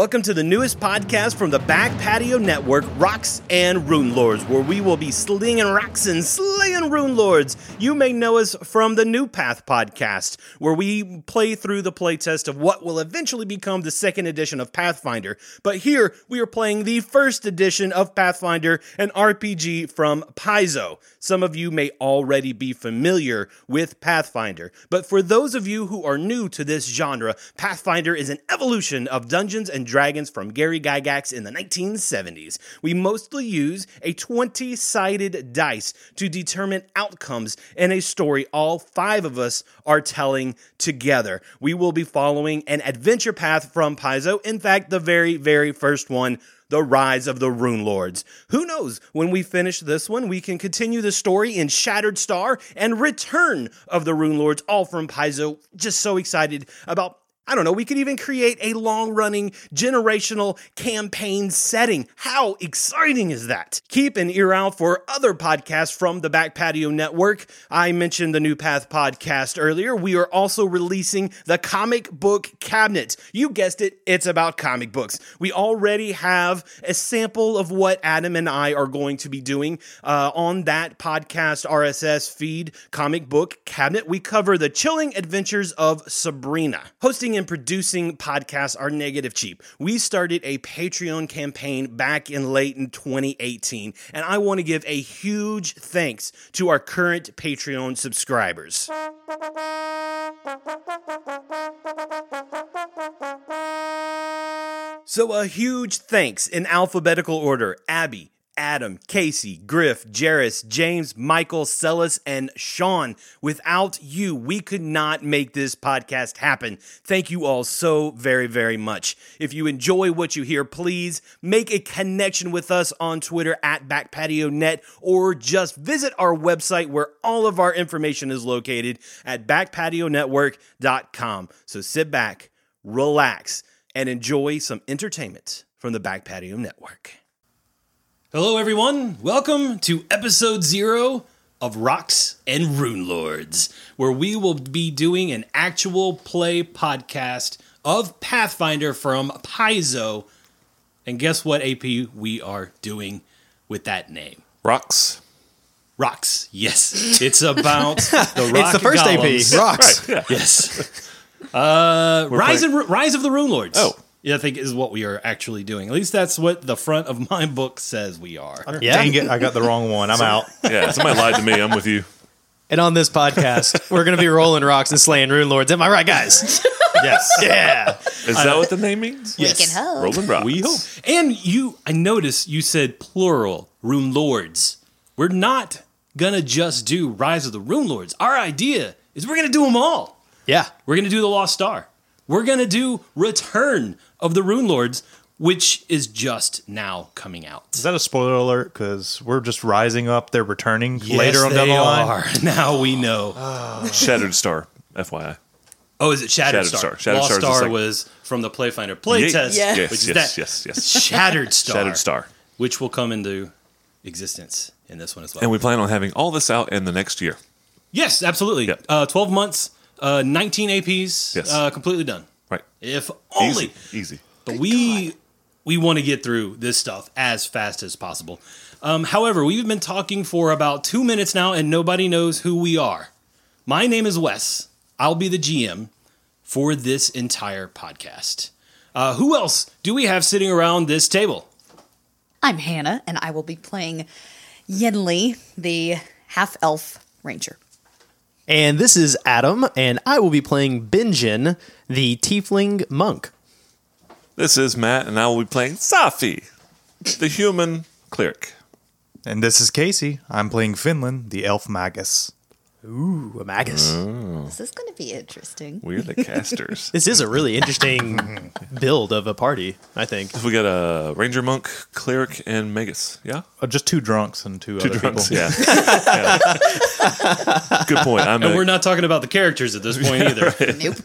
Welcome to the newest podcast from the Back Patio Network, Rocks and Rune Lords, where we will be slinging rocks and slaying Rune Lords. You may know us from the New Path podcast, where we play through the playtest of what will eventually become the second edition of Pathfinder. But here we are playing the first edition of Pathfinder, an RPG from Paizo. Some of you may already be familiar with Pathfinder, but for those of you who are new to this genre, Pathfinder is an evolution of Dungeons and Dragons from Gary Gygax in the 1970s. We mostly use a 20 sided dice to determine outcomes in a story all five of us are telling together. We will be following an adventure path from Paizo. In fact, the very, very first one the rise of the Rune Lords. Who knows, when we finish this one, we can continue the story in Shattered Star and Return of the Rune Lords, all from Paizo. Just so excited about I don't know, we could even create a long running generational campaign setting. How exciting is that? Keep an ear out for other podcasts from the Back Patio Network. I mentioned the New Path podcast earlier. We are also releasing the Comic Book Cabinet. You guessed it, it's about comic books. We already have a sample of what Adam and I are going to be doing uh, on that podcast RSS feed, Comic Book Cabinet. We cover the chilling adventures of Sabrina. Hosting and producing podcasts are negative cheap. We started a Patreon campaign back in late in 2018, and I want to give a huge thanks to our current Patreon subscribers. So, a huge thanks in alphabetical order Abby, Adam, Casey, Griff, Jarris, James, Michael, Celis, and Sean. Without you, we could not make this podcast happen. Thank you all so very, very much. If you enjoy what you hear, please make a connection with us on Twitter at BackPatioNet or just visit our website where all of our information is located at backpationetwork.com. So sit back, relax, and enjoy some entertainment from the Back Patio Network. Hello, everyone. Welcome to episode zero of Rocks and Rune Lords, where we will be doing an actual play podcast of Pathfinder from Paizo. And guess what, AP, we are doing with that name? Rocks. Rocks. Yes. It's about the rock It's the first golems. AP. Rocks. Yes. Uh, Rise, playing- and, Rise of the Rune Lords. Oh. Yeah, I think is what we are actually doing. At least that's what the front of my book says we are. Yeah. Dang it, I got the wrong one. I'm out. Yeah, somebody lied to me. I'm with you. And on this podcast, we're going to be rolling rocks and slaying rune lords. Am I right, guys? Yes. Yeah. Is that what the name means? Yes. We can hope. Rolling Rocks. We hope. And you, I noticed you said plural rune lords. We're not gonna just do Rise of the Rune Lords. Our idea is we're gonna do them all. Yeah. We're gonna do the Lost Star. We're gonna do Return of the Rune Lords, which is just now coming out. Is that a spoiler alert? Because we're just rising up. They're returning Yes, later on they down the line. are. Now we know. Shattered Star, FYI. Oh, is it Shattered, Shattered Star? Star. Shattered Lost Star is Star was from the Playfinder playtest, Yeah. Yes, which is yes, that yes, yes. Shattered Star. Shattered Star. which will come into existence in this one as well. And we plan on having all this out in the next year. yes, absolutely. Yep. Uh, Twelve months, uh, nineteen APs, Yes. uh, completely done. Right. If only, Easy. Easy. but we we want to get through this stuff as fast as possible. Um, however, we've been talking for about two minutes now, and nobody knows who we are. My name is Wes. I'll be the GM for this entire podcast. Uh, who else do we have sitting around this table? I'm Hannah, and I will be playing Yenli, the half elf ranger. And this is Adam, and I will be playing Benjin, the tiefling monk. This is Matt, and I will be playing Safi, the human cleric. And this is Casey. I'm playing Finland, the elf magus. Ooh, a magus. This is going to be interesting. We're the casters. This is a really interesting build of a party, I think. we got a ranger monk, cleric, and magus. Yeah, Uh, just two drunks and two, two other drunks. people. Yeah. Yeah. Good point. I'm And a- we're not talking about the characters at this point either. Nope.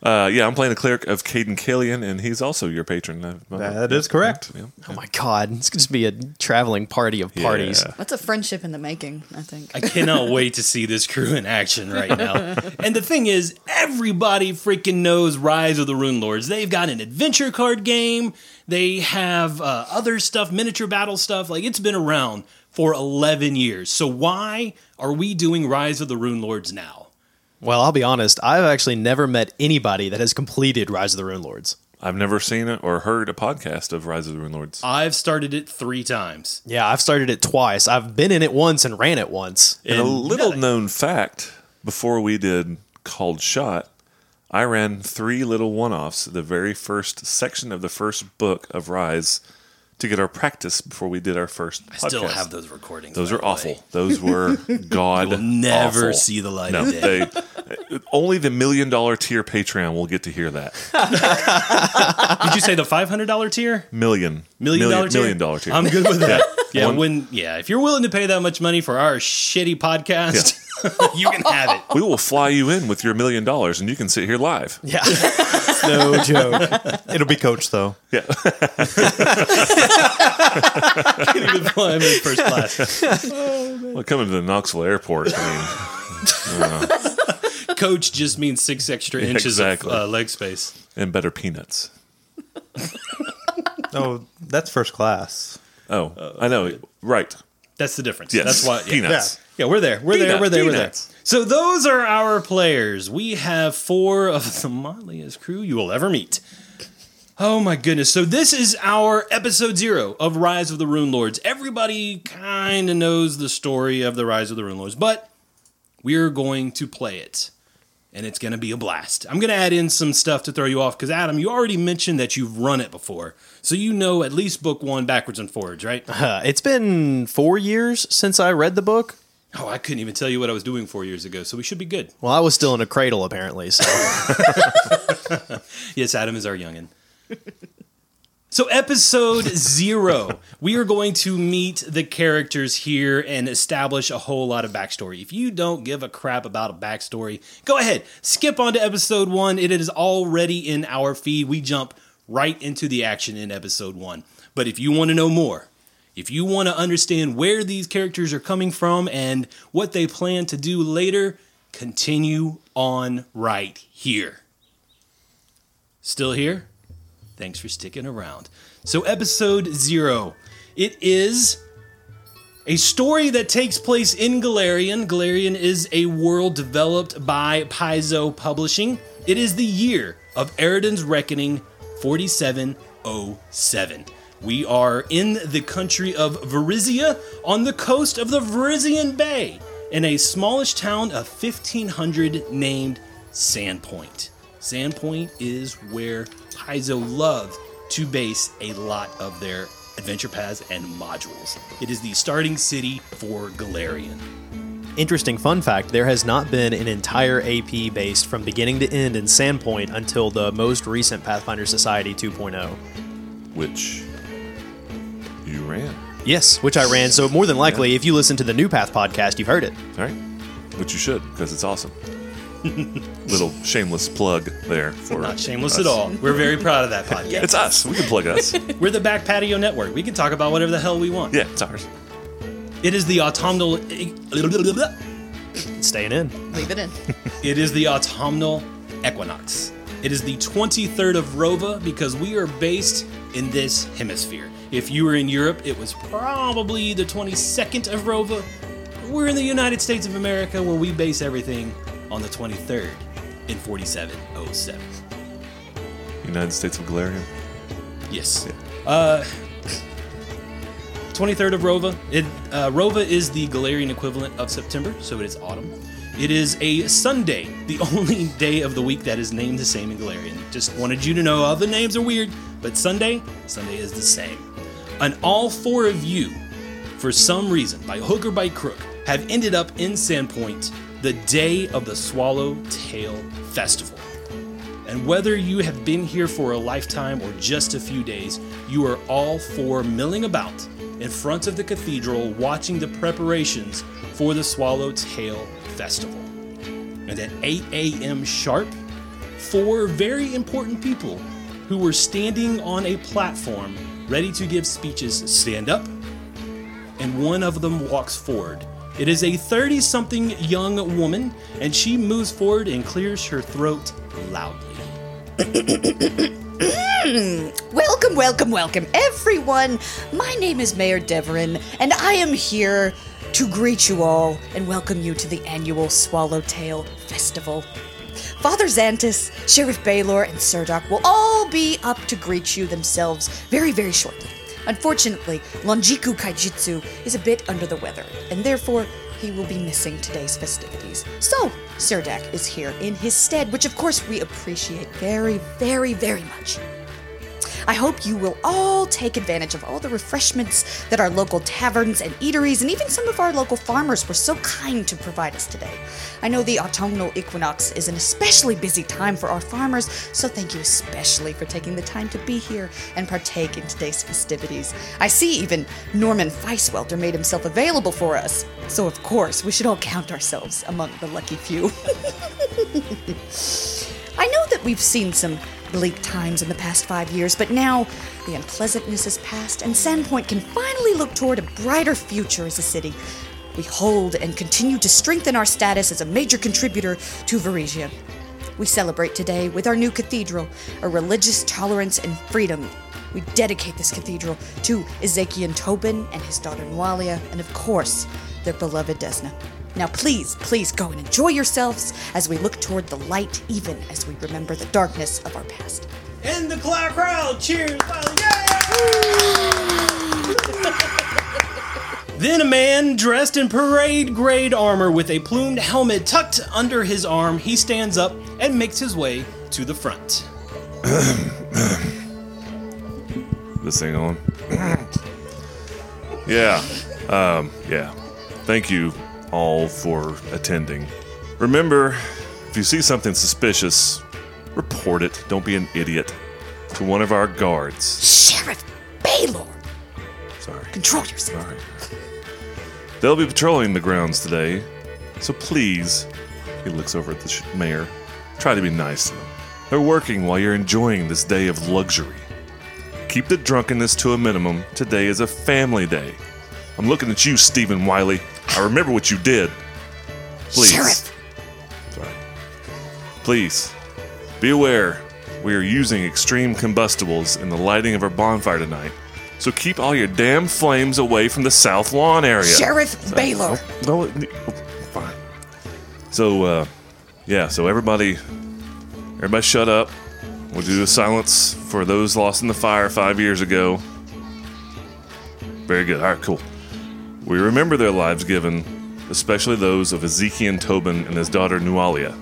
Uh, yeah, I'm playing the cleric of Cayden Cailean, and he's also your patron. Uh, That is correct. Yeah. Oh my god, it's going to be a traveling party of parties. Yeah. That's a friendship in the making, I think. I cannot wait to see this crew in action right now. and the thing is, everybody freaking knows Rise of the Rune Lords. They've got an adventure card game. They have uh, other stuff, miniature battle stuff. Like it's been around for 11 years. So why are we doing Rise of the Rune Lords now? Well, I'll be honest, I've actually never met anybody that has completed Rise of the Rune Lords. I've never seen it or heard a podcast of Rise of the Rune Lords. I've started it three times. Yeah, I've started it twice. I've been in it once and ran it once. And a And little nothing. known fact before we did Called Shot, I ran three little one offs, the very first section of the first book of Rise to get our practice before we did our first I still podcast. have those recordings. Those are the way. awful. Those were God. will never awful. see the light no, of day. They, only the million dollar tier Patreon will get to hear that. Did you say the $500 tier? Million. Million dollar tier? Million dollar tier. I'm good with that. Yeah, One- when yeah, if you're willing to pay that much money for our shitty podcast, you can have it. we will fly you in with your million dollars and you can sit here live. Yeah. no joke. It'll be coach though. Yeah. Can't even fly him in first class. Well, coming to the Knoxville airport, I mean, Coach just means six extra inches exactly. of uh, leg space. and better peanuts. Oh, that's first class. Oh, I know. Right. That's the difference. Yes. That's why. Yeah. Peanuts. Yeah, we're there. We're there. We're there. We're there. So those are our players. We have four of the motleyest crew you will ever meet. Oh my goodness. So this is our episode zero of Rise of the Rune Lords. Everybody kind of knows the story of the Rise of the Rune Lords, but we're going to play it. And it's going to be a blast. I'm going to add in some stuff to throw you off because, Adam, you already mentioned that you've run it before. So you know at least book one backwards and forwards, right? Uh, it's been four years since I read the book. Oh, I couldn't even tell you what I was doing four years ago, so we should be good. Well, I was still in a cradle apparently. So Yes, Adam is our youngin. So, episode zero, we are going to meet the characters here and establish a whole lot of backstory. If you don't give a crap about a backstory, go ahead, skip on to episode one. It is already in our feed. We jump right into the action in episode one. But if you want to know more, if you want to understand where these characters are coming from and what they plan to do later, continue on right here. Still here? Thanks for sticking around. So, episode zero. It is a story that takes place in Golarion. Golarion is a world developed by Paizo Publishing. It is the year of Eridan's Reckoning 4707. We are in the country of Varisia on the coast of the Varisian Bay in a smallish town of 1500 named Sandpoint. Sandpoint is where Paizo love to base a lot of their adventure paths and modules. It is the starting city for Golarion. Interesting fun fact there has not been an entire AP based from beginning to end in Sandpoint until the most recent Pathfinder Society 2.0. Which you ran. Yes, which I ran. So, more than likely, if you listen to the New Path podcast, you've heard it. All right. Which you should, because it's awesome. Little shameless plug there for Not shameless us. at all. We're very proud of that podcast. It's us. We can plug us. We're the Back Patio Network. We can talk about whatever the hell we want. Yeah, it's ours. It is the autumnal. Staying in. Leave it in. It is the autumnal equinox. It is the 23rd of Rova because we are based in this hemisphere. If you were in Europe, it was probably the 22nd of Rova. We're in the United States of America where we base everything on the 23rd in 4707. United States of Golarion. Yes. Uh, 23rd of Rova. It, uh, Rova is the Golarion equivalent of September, so it is autumn. It is a Sunday, the only day of the week that is named the same in Golarion. Just wanted you to know all the names are weird, but Sunday, Sunday is the same. And all four of you, for some reason, by hook or by crook, have ended up in Sandpoint the day of the Swallowtail Festival. And whether you have been here for a lifetime or just a few days, you are all four milling about in front of the cathedral watching the preparations for the Swallowtail Festival. And at 8 a.m. sharp, four very important people who were standing on a platform ready to give speeches stand up, and one of them walks forward. It is a 30 something young woman, and she moves forward and clears her throat loudly. Welcome, welcome, welcome, everyone. My name is Mayor Deverin, and I am here to greet you all and welcome you to the annual Swallowtail Festival. Father Zantus, Sheriff Baylor, and Cyrdak will all be up to greet you themselves very, very shortly. Unfortunately, Lonjiku Kaijitsu is a bit under the weather, and therefore he will be missing today's festivities. So, Cyrdak is here in his stead, which of course we appreciate very, very, very much. I hope you will all take advantage of all the refreshments that our local taverns and eateries and even some of our local farmers were so kind to provide us today. I know the autumnal equinox is an especially busy time for our farmers, so thank you especially for taking the time to be here and partake in today's festivities. I see even Norman Feiswelter made himself available for us, so of course we should all count ourselves among the lucky few. I know that we've seen some bleak times in the past five years, but now the unpleasantness is past, and Sandpoint can finally look toward a brighter future as a city. We hold and continue to strengthen our status as a major contributor to Varisia. We celebrate today with our new cathedral, a religious tolerance and freedom. We dedicate this cathedral to Ezekiel Tobyn and his daughter Nualia, and of course, their beloved Desna. Now, please, please go and enjoy yourselves as we look toward the light, even as we remember the darkness of our past. And the cloud crowd cheers! then a man dressed in parade grade armor with a plumed helmet tucked under his arm, he stands up and makes his way to the front. This thing on? yeah. Um, yeah. Thank you all for attending. Remember, if you see something suspicious, report it. Don't be an idiot. To one of our guards. Sheriff Baylor! Sorry. Control yourself. Sorry. They'll be patrolling the grounds today, so please, he looks over at the sh- mayor, try to be nice to them. They're working while you're enjoying this day of luxury. Keep the drunkenness to a minimum. Today is a family day. I'm looking at you, Stephen Wiley. I remember what you did. Please. Sheriff! Sorry. Please, be aware we are using extreme combustibles in the lighting of our bonfire tonight. So keep all your damn flames away from the south lawn area. Sheriff Baylor! No, no, fine. So, uh, yeah. So everybody, everybody, shut up. We'll do a silence for those lost in the fire five years ago. Very good. All right, cool. We remember their lives given, especially those of Ezekiel Tobyn and his daughter Nualia.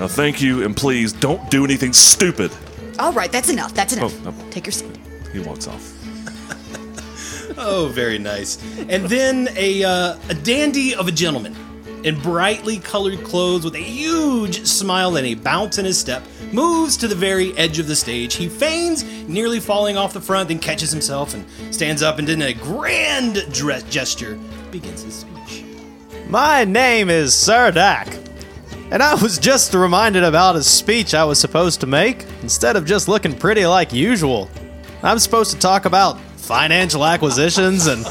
Now, thank you, and please don't do anything stupid. All right, that's enough. That's enough. Oh, no. Take your seat. He walks off. Oh, very nice. And then a, uh, a dandy of a gentleman in brightly colored clothes with a huge smile and a bounce in his step moves to the very edge of the stage. He feigns nearly falling off the front, then catches himself and stands up and in a grand dress gesture begins his speech. My name is Sir Cyrdak, and I was just reminded about a speech I was supposed to make instead of just looking pretty like usual. I'm supposed to talk about financial acquisitions and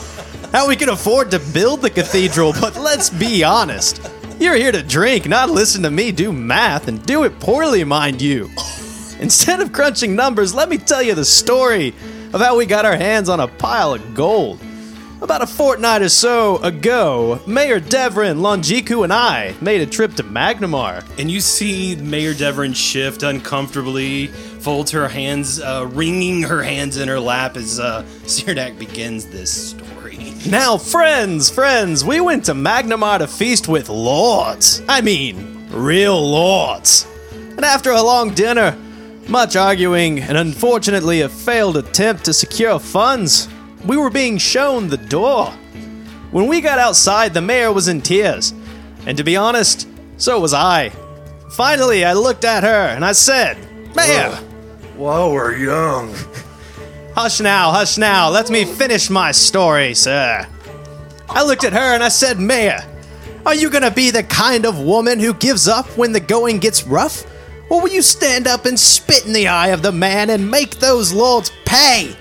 how we can afford to build the cathedral, but let's be honest. You're here to drink, not listen to me do math, and do it poorly, mind you. Instead of crunching numbers, let me tell you the story of how we got our hands on a pile of gold. About a fortnight or so ago, Mayor Deverin, Lonjiku, and I made a trip to Magnimar. And you see Mayor Deverin shift uncomfortably, folds her hands, uh, wringing her hands in her lap as uh, Cyrdak begins this story. Now, friends, friends, we went to Magnimar to feast with lords. I mean, real lords. And after a long dinner, much arguing, and unfortunately a failed attempt to secure funds, we were being shown the door. When we got outside, the mayor was in tears. And to be honest, so was I. Finally, I looked at her and I said, Mayor, While we're young. Hush now, hush now. Let me finish my story, sir. I looked at her and I said, Maya, are you gonna be the kind of woman who gives up when the going gets rough? Or will you stand up and spit in the eye of the man and make those lords pay?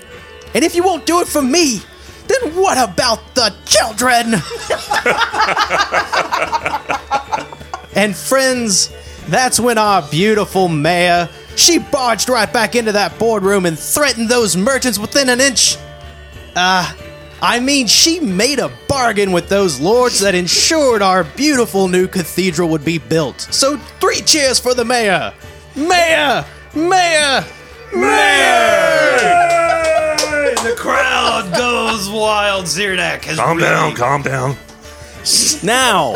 And if you won't do it for me, then what about the children? and friends, that's when our beautiful mayor, she barged right back into that boardroom and threatened those merchants within an inch. Uh, I mean, she made a bargain with those lords that ensured our beautiful new cathedral would be built. So, three cheers for the mayor! Mayor! Mayor! Mayor! the crowd goes wild. Cyrdak has Calm really- down, calm down. Now,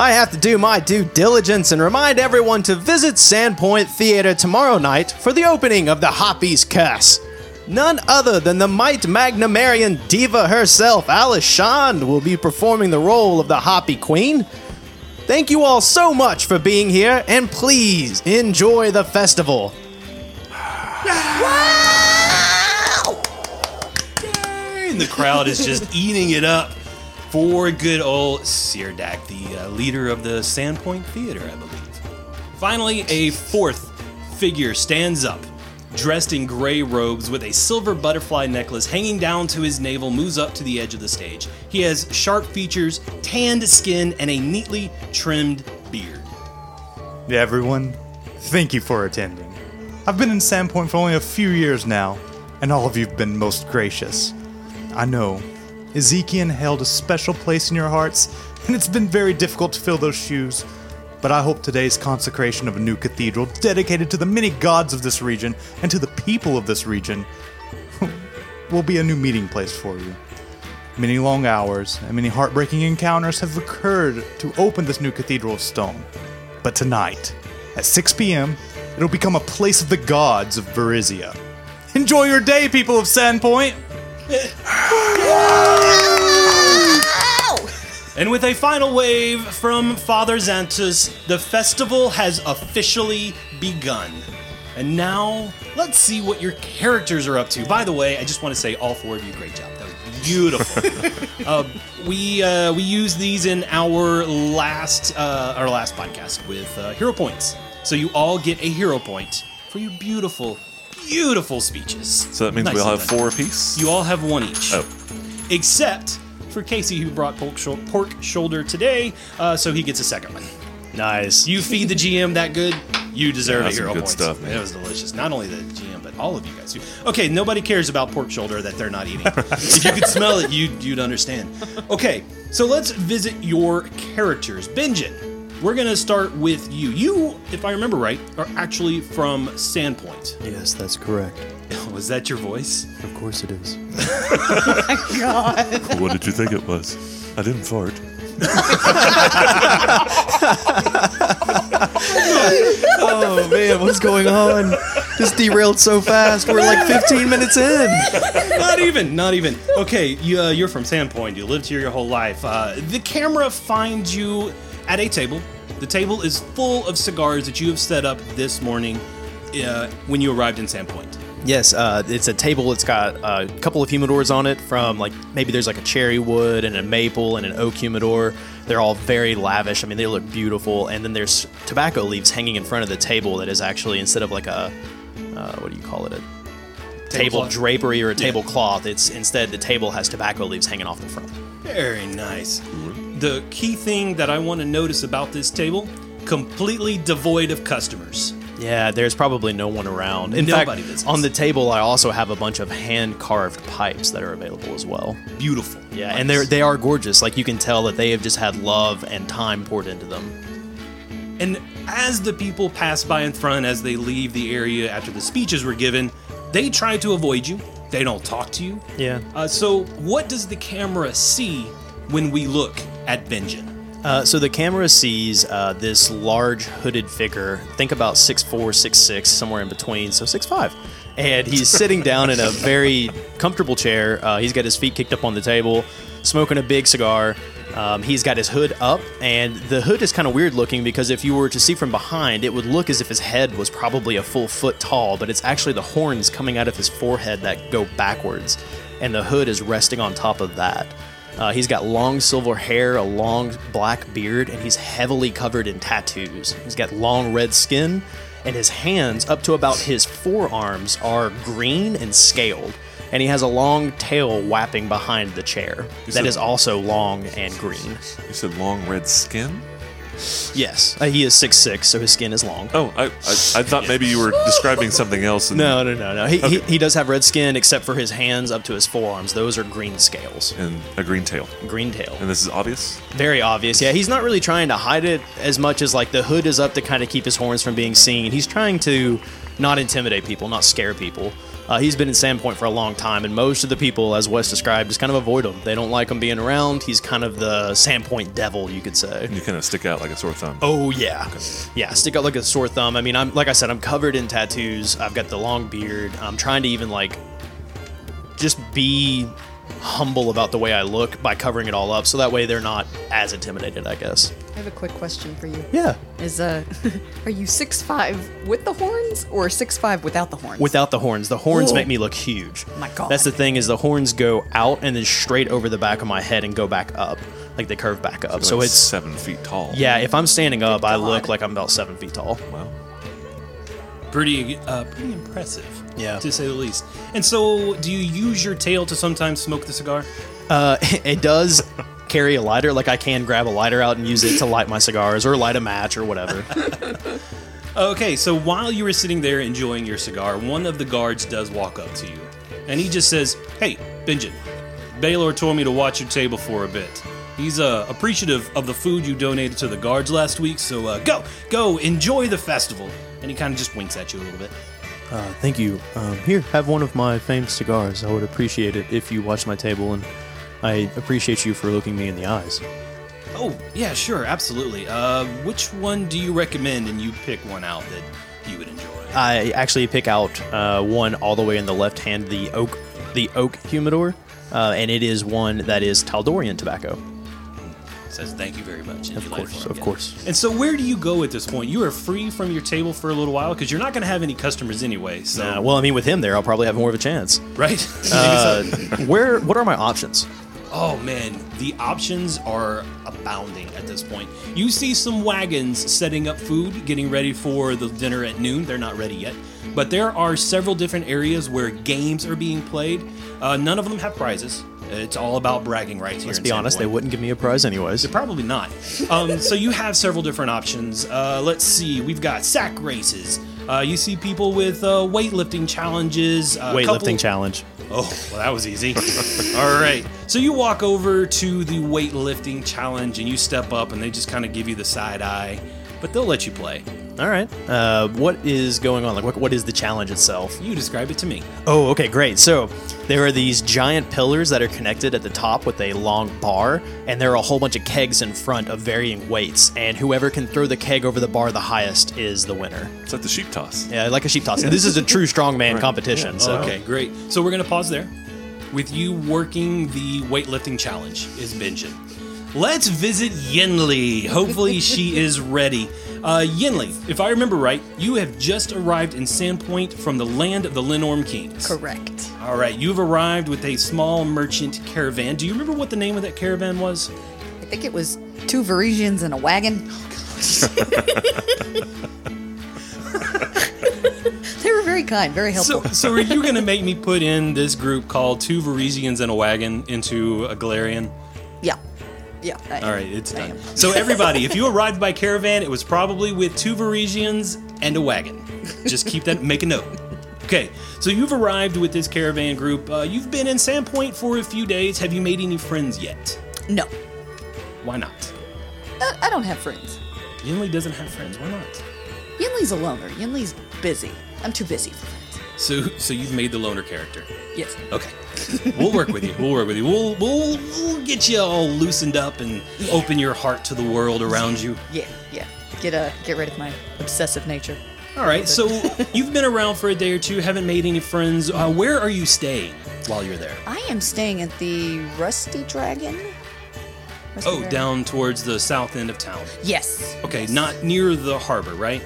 I have to do my due diligence and remind everyone to visit Sandpoint Theater tomorrow night for the opening of the Harpy's Curse. None other than the might Magnimarian diva herself, Allishanda, will be performing the role of the Harpy Queen. Thank you all so much for being here, and please enjoy the festival. And the crowd is just eating it up for good old Cyrdak, the uh, leader of the Sandpoint Theater, I believe. Finally, a fourth figure stands up, dressed in gray robes with a silver butterfly necklace hanging down to his navel, moves up to the edge of the stage. He has sharp features, tanned skin, and a neatly trimmed beard. Everyone, thank you for attending. I've been in Sandpoint for only a few years now, and all of you have been most gracious. I know, Ezekiel held a special place in your hearts, and it's been very difficult to fill those shoes. But I hope today's consecration of a new cathedral dedicated to the many gods of this region and to the people of this region will be a new meeting place for you. Many long hours and many heartbreaking encounters have occurred to open this new cathedral of stone. But tonight, at 6 p.m., it'll become a place of the gods of Varisia. Enjoy your day, people of Sandpoint! And with a final wave from Father Zantus, the festival has officially begun. And now, let's see what your characters are up to. By the way, I just want to say, all four of you, great job. That was beautiful. uh, we uh, we use these in our last uh, our last podcast with uh, hero points. So you all get a hero point for your beautiful, beautiful speeches. So that means we all have done. four apiece? You all have one each. Oh. Except for Casey, who brought pork, shou- pork shoulder today, uh, so he gets a second one. Nice. You feed the GM that good, you deserve Yeah, a that's some hero good point. stuff, man. It was delicious. Not only the GM, but all of you guys. Too. Okay, nobody cares about pork shoulder that they're not eating. if you could smell it, you'd, you'd understand. Okay, so let's visit your characters. Benjin, we're going to start with you. You, if I remember right, are actually from Sandpoint. Yes, that's correct. Was that your voice? Of course it is. Oh God. What did you think it was? I didn't fart. Oh man, what's going on? This derailed so fast. We're like 15 minutes in. not even, not even. Okay, you, uh, you're from Sandpoint. You lived here your whole life. Uh, the camera finds you at a table. The table is full of cigars that you have set up this morning uh, when you arrived in Sandpoint. Yes, uh, it's a table. It's got a couple of humidors on it from like maybe there's like a cherry wood and a maple and an oak humidor. They're all very lavish. I mean, they look beautiful. And then there's tobacco leaves hanging in front of the table that is actually instead of like a uh, what do you call it a table Tablecloth. drapery or a tablecloth. It's instead the table has tobacco leaves hanging off the front. Very nice. The key thing that I want to notice about this table completely devoid of customers. Yeah, there's probably no one around. In Nobody fact, visits. on the table, I also have a bunch of hand carved pipes that are available as well. Beautiful. Yeah, and they're they are gorgeous. Like you can tell that they have just had love and time poured into them. And as the people pass by in front, as they leave the area after the speeches were given, they try to avoid you. They don't talk to you. Yeah. Uh, so, what does the camera see when we look at Benjin? Uh, so the camera sees uh, this large hooded figure. Think about six four, six six, somewhere in between. So six five, And he's sitting down in a very comfortable chair. Uh, he's got his feet kicked up on the table, smoking a big cigar. Um, he's got his hood up, and the hood is kind of weird looking because if you were to see from behind, it would look as if his head was probably a full foot tall, but it's actually the horns coming out of his forehead that go backwards, and the hood is resting on top of that. Uh, he's got long silver hair, a long black beard, and he's heavily covered in tattoos. He's got long red skin, and his hands, up to about his forearms, are green and scaled. And he has a long tail wrapping behind the chair that said- is also long and green. You said long red skin? Yes, uh, he is six six, so his skin is long. Oh, I, I, I thought maybe you were describing something else. No, no, no, no. He, he, Okay. he does have red skin, except for his hands up to his forearms. Those are green scales, And a green tail. green tail. And this is obvious? Very obvious. Yeah, he's not really trying to hide it as much as like the hood is up to kind of keep his horns from being seen. He's trying to not intimidate people, not scare people. Uh, he's been in Sandpoint for a long time, and most of the people, as Wes described, just kind of avoid him. They don't like him being around. He's kind of the Sandpoint devil, you could say. You kind of stick out like a sore thumb. Oh yeah, yeah. Stick out like a sore thumb. I mean, I'm like I said, I'm covered in tattoos. I've got the long beard. I'm trying to even like just be humble about the way I look by covering it all up, so that way they're not as intimidated. I guess. I have a quick question for you. Yeah. Is uh, are you six five with the horns or six five without the horns? Without the horns, the horns Whoa. make me look huge. My God. That's the thing is the horns go out and then straight over the back of my head and go back up, like they curve back up. so Like it's seven feet tall. yeah. If I'm standing up, I look like I'm about seven feet tall. Wow. Pretty, uh, pretty impressive. Yeah. To say the least. And so, do you use your tail to sometimes smoke the cigar? Uh, it does carry a lighter. Like I can grab a lighter out and use it to light my cigars or light a match or whatever. Okay, so while you were sitting there enjoying your cigar, one of the guards does walk up to you. And he just says, Hey, Benjamin, Baylor told me to watch your table for a bit. He's uh, appreciative of the food you donated to the guards last week, so uh, go, go, enjoy the festival. And he kind of just winks at you a little bit. Uh, thank you. Um, here, have one of my famed cigars. I would appreciate it if you watched my table, and I appreciate you for looking me in the eyes. Oh, yeah, sure, absolutely. Uh, which one do you recommend? And you pick one out that you would enjoy. I actually pick out uh, one all the way in the left hand, the oak, the oak humidor, uh, and it is one that is Taldorian tobacco. Says thank you very much. and Of you light it course, of again. course. And so, where do you go at this point? You are free from your table for a little while because you're not going to have any customers anyway. So, Uh, well, I mean, with him there, I'll probably have more of a chance. right? Uh, where? What are my options? oh man, the options are abounding at this point. You see some wagons setting up food, getting ready for the dinner at noon. They're not ready yet, but there are several different areas where games are being played. Uh, none of them have prizes. It's all about bragging rights here. Let's be honest, they wouldn't give me a prize anyways. They're probably not. Um, so you have several different options. Uh, let's see. We've got sack races. Uh, you see people with uh, weightlifting challenges. Uh, Weightlifting couple- challenge. Oh, well, that was easy. All right. So you walk over to the weightlifting challenge and you step up, and they just kind of give you the side eye, but they'll let you play. All right. Uh, what is going on? Like, what, what is the challenge itself? You describe it to me. Oh, okay, great. So there are these giant pillars that are connected at the top with a long bar, and there are a whole bunch of kegs in front of varying weights. And whoever can throw the keg over the bar the highest is the winner. It's like the sheep toss. Yeah, like a sheep toss. And this is a true strongman competition. So Okay, great. So we're going to pause there. With you working the weightlifting challenge is Benjin. Let's visit Yinli. Hopefully she is ready. Uh, Yinli, if I remember right, you have just arrived in Sandpoint from the land of the Linnorm Kings. Correct. All right, you've arrived with a small merchant caravan. Do you remember what the name of that caravan was? I think it was two Varisians and a wagon. they were very kind, very helpful. So, so are you going to make me put in this group called Two Varisians and a Wagon into a Golarion? yeah. Yeah. I. All right, it's I done. am. So everybody, if you arrived by caravan, it was probably with two Varisians and a wagon. Just keep that, make a note. Okay, so you've arrived with this caravan group. Uh, you've been in Sandpoint for a few days. Have you made any friends yet? No. Why not? Uh, I don't have friends. Yinli doesn't have friends. Why not? Yinli's a loner. Yinli's busy. I'm too busy for friends. So, so you've made the loner character. Yes. Okay, we'll work with you. We'll work with you. We'll we'll, we'll get you all loosened up and open your heart to the world around you. Yeah, yeah. Get uh, get rid of my obsessive nature. All right. So you've been around for a day or two. Haven't made any friends. Uh, where are you staying while you're there? I am staying at the Rusty Dragon. Rusty Oh, Dragon? down towards the south end of town. Yes. Okay, yes. not near the harbor, right?